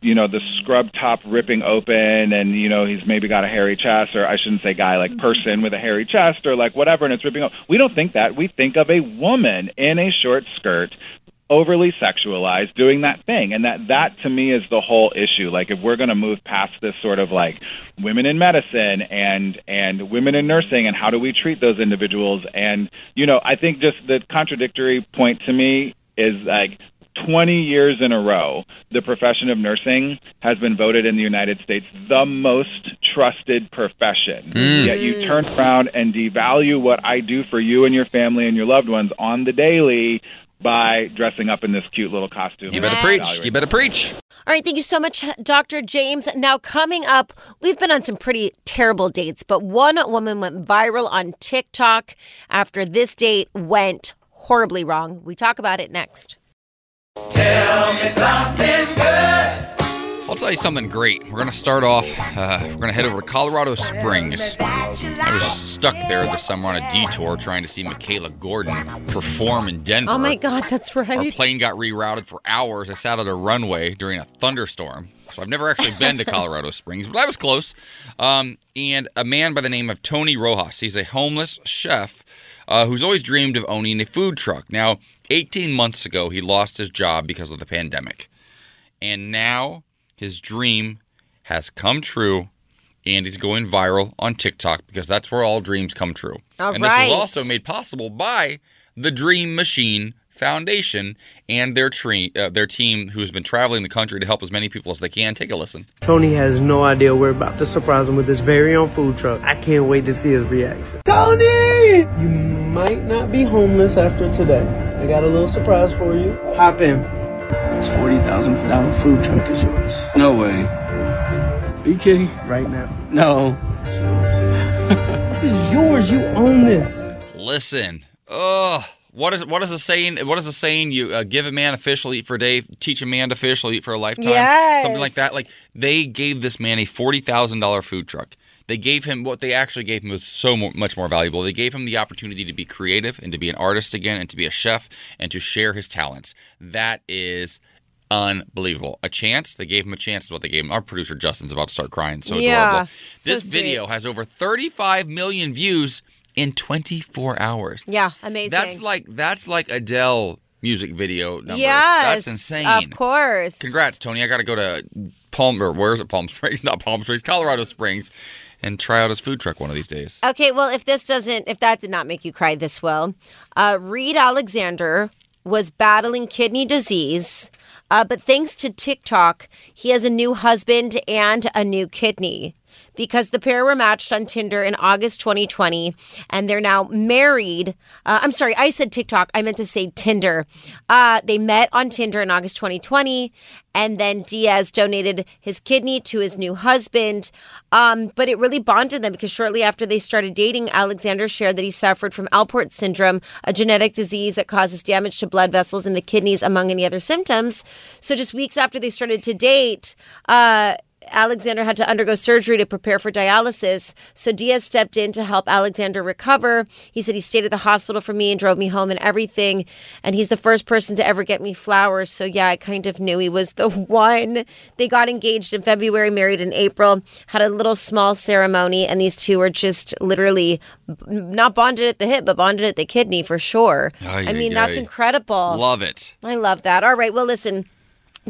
you know the scrub top ripping open and you know he's maybe got a hairy chest or I shouldn't say guy like person with a hairy chest or like whatever and it's ripping open. We don't think that. We think of a woman in a short skirt overly sexualized doing that thing and that that to me is the whole issue like if we're going to move past this sort of like women in medicine and and women in nursing and how do we treat those individuals and you know i think just the contradictory point to me is like 20 years in a row, the profession of nursing has been voted in the United States the most trusted profession. Mm. Yet you turn around and devalue what I do for you and your family and your loved ones on the daily by dressing up in this cute little costume. You better preach. You better preach. All right, thank you so much, Dr. James. Now, coming up, we've been on some pretty terrible dates, but one woman went viral on TikTok after this date went horribly wrong. We talk about it next. Tell me something good. I'll tell you something great. We're going to start off, uh, we're going to head over to Colorado Springs. I was stuck there this summer on a detour trying to see Michaela Gordon perform in Denver. Oh my God, that's right. Our plane got rerouted for hours. I sat on a runway during a thunderstorm. So I've never actually been to Colorado [LAUGHS] Springs, but I was close. Um, and a man by the name of Tony Rojas, he's a homeless chef uh, who's always dreamed of owning a food truck. Now, 18 months ago, he lost his job because of the pandemic. And now his dream has come true and he's going viral on TikTok because that's where all dreams come true. All and this right. was also made possible by the Dream Machine Foundation and their, tre- uh, their team who's been traveling the country to help as many people as they can. Take a listen. Tony has no idea we're about to surprise him with his very own food truck. I can't wait to see his reaction. Tony! You might not be homeless after today. I got a little surprise for you. Hop in. This forty thousand dollar food truck is yours. No way. Be kidding right now. No. It's yours. [LAUGHS] this is yours. You own this. Listen. Ugh. What is what is the saying? What is the saying? You uh, give a man a fish, he'll eat for a day. Teach a man to fish, he'll eat for a lifetime. Yes. Something like that. Like they gave this man a forty thousand dollar food truck. They gave him what they actually gave him was so much more valuable. They gave him the opportunity to be creative and to be an artist again and to be a chef and to share his talents. That is unbelievable. A chance. They gave him a chance. Is what they gave him. Our producer Justin's about to start crying. So Yeah, adorable. so this sweet. video has over 35 million views in 24 hours. Yeah, amazing. That's like that's like Adele music video numbers. yes, that's insane. Of course. Congrats, Tony. I got to go to Palm or where is it? Palm Springs, [LAUGHS] not Palm Springs, Colorado Springs. And try out his food truck one of these days. Okay, well, if this doesn't, if that did not make you cry, this will. Uh, Reed Alexander was battling kidney disease, uh, but thanks to TikTok, he has a new husband and a new kidney. Because the pair were matched on Tinder in August 2020 and they're now married. Uh, I'm sorry, I said TikTok. I meant to say Tinder. Uh, they met on Tinder in August 2020 and then Diaz donated his kidney to his new husband. Um, but it really bonded them because shortly after they started dating, Alexander shared that he suffered from Alport syndrome, a genetic disease that causes damage to blood vessels in the kidneys, among any other symptoms. So just weeks after they started to date, uh, Alexander had to undergo surgery to prepare for dialysis. So Diaz stepped in to help Alexander recover. He said he stayed at the hospital for me and drove me home and everything. And he's the first person to ever get me flowers. So yeah, I kind of knew he was the [LAUGHS] one. They got engaged in February, married in April, had a little small ceremony. And these two were just literally not bonded at the hip, but bonded at the kidney for sure. Ay, I mean, ay, that's ay. incredible. Love it. I love that. All right. Well, listen.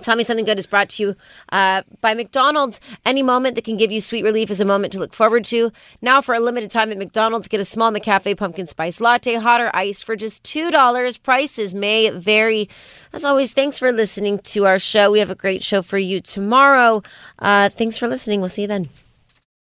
Tell Me Something Good is brought to you uh, by McDonald's. Any moment that can give you sweet relief is a moment to look forward to. Now, for a limited time at McDonald's, get a small McCafe pumpkin spice latte, hot or iced, for just $2. Prices may vary. As always, thanks for listening to our show. We have a great show for you tomorrow. Uh, thanks for listening. We'll see you then.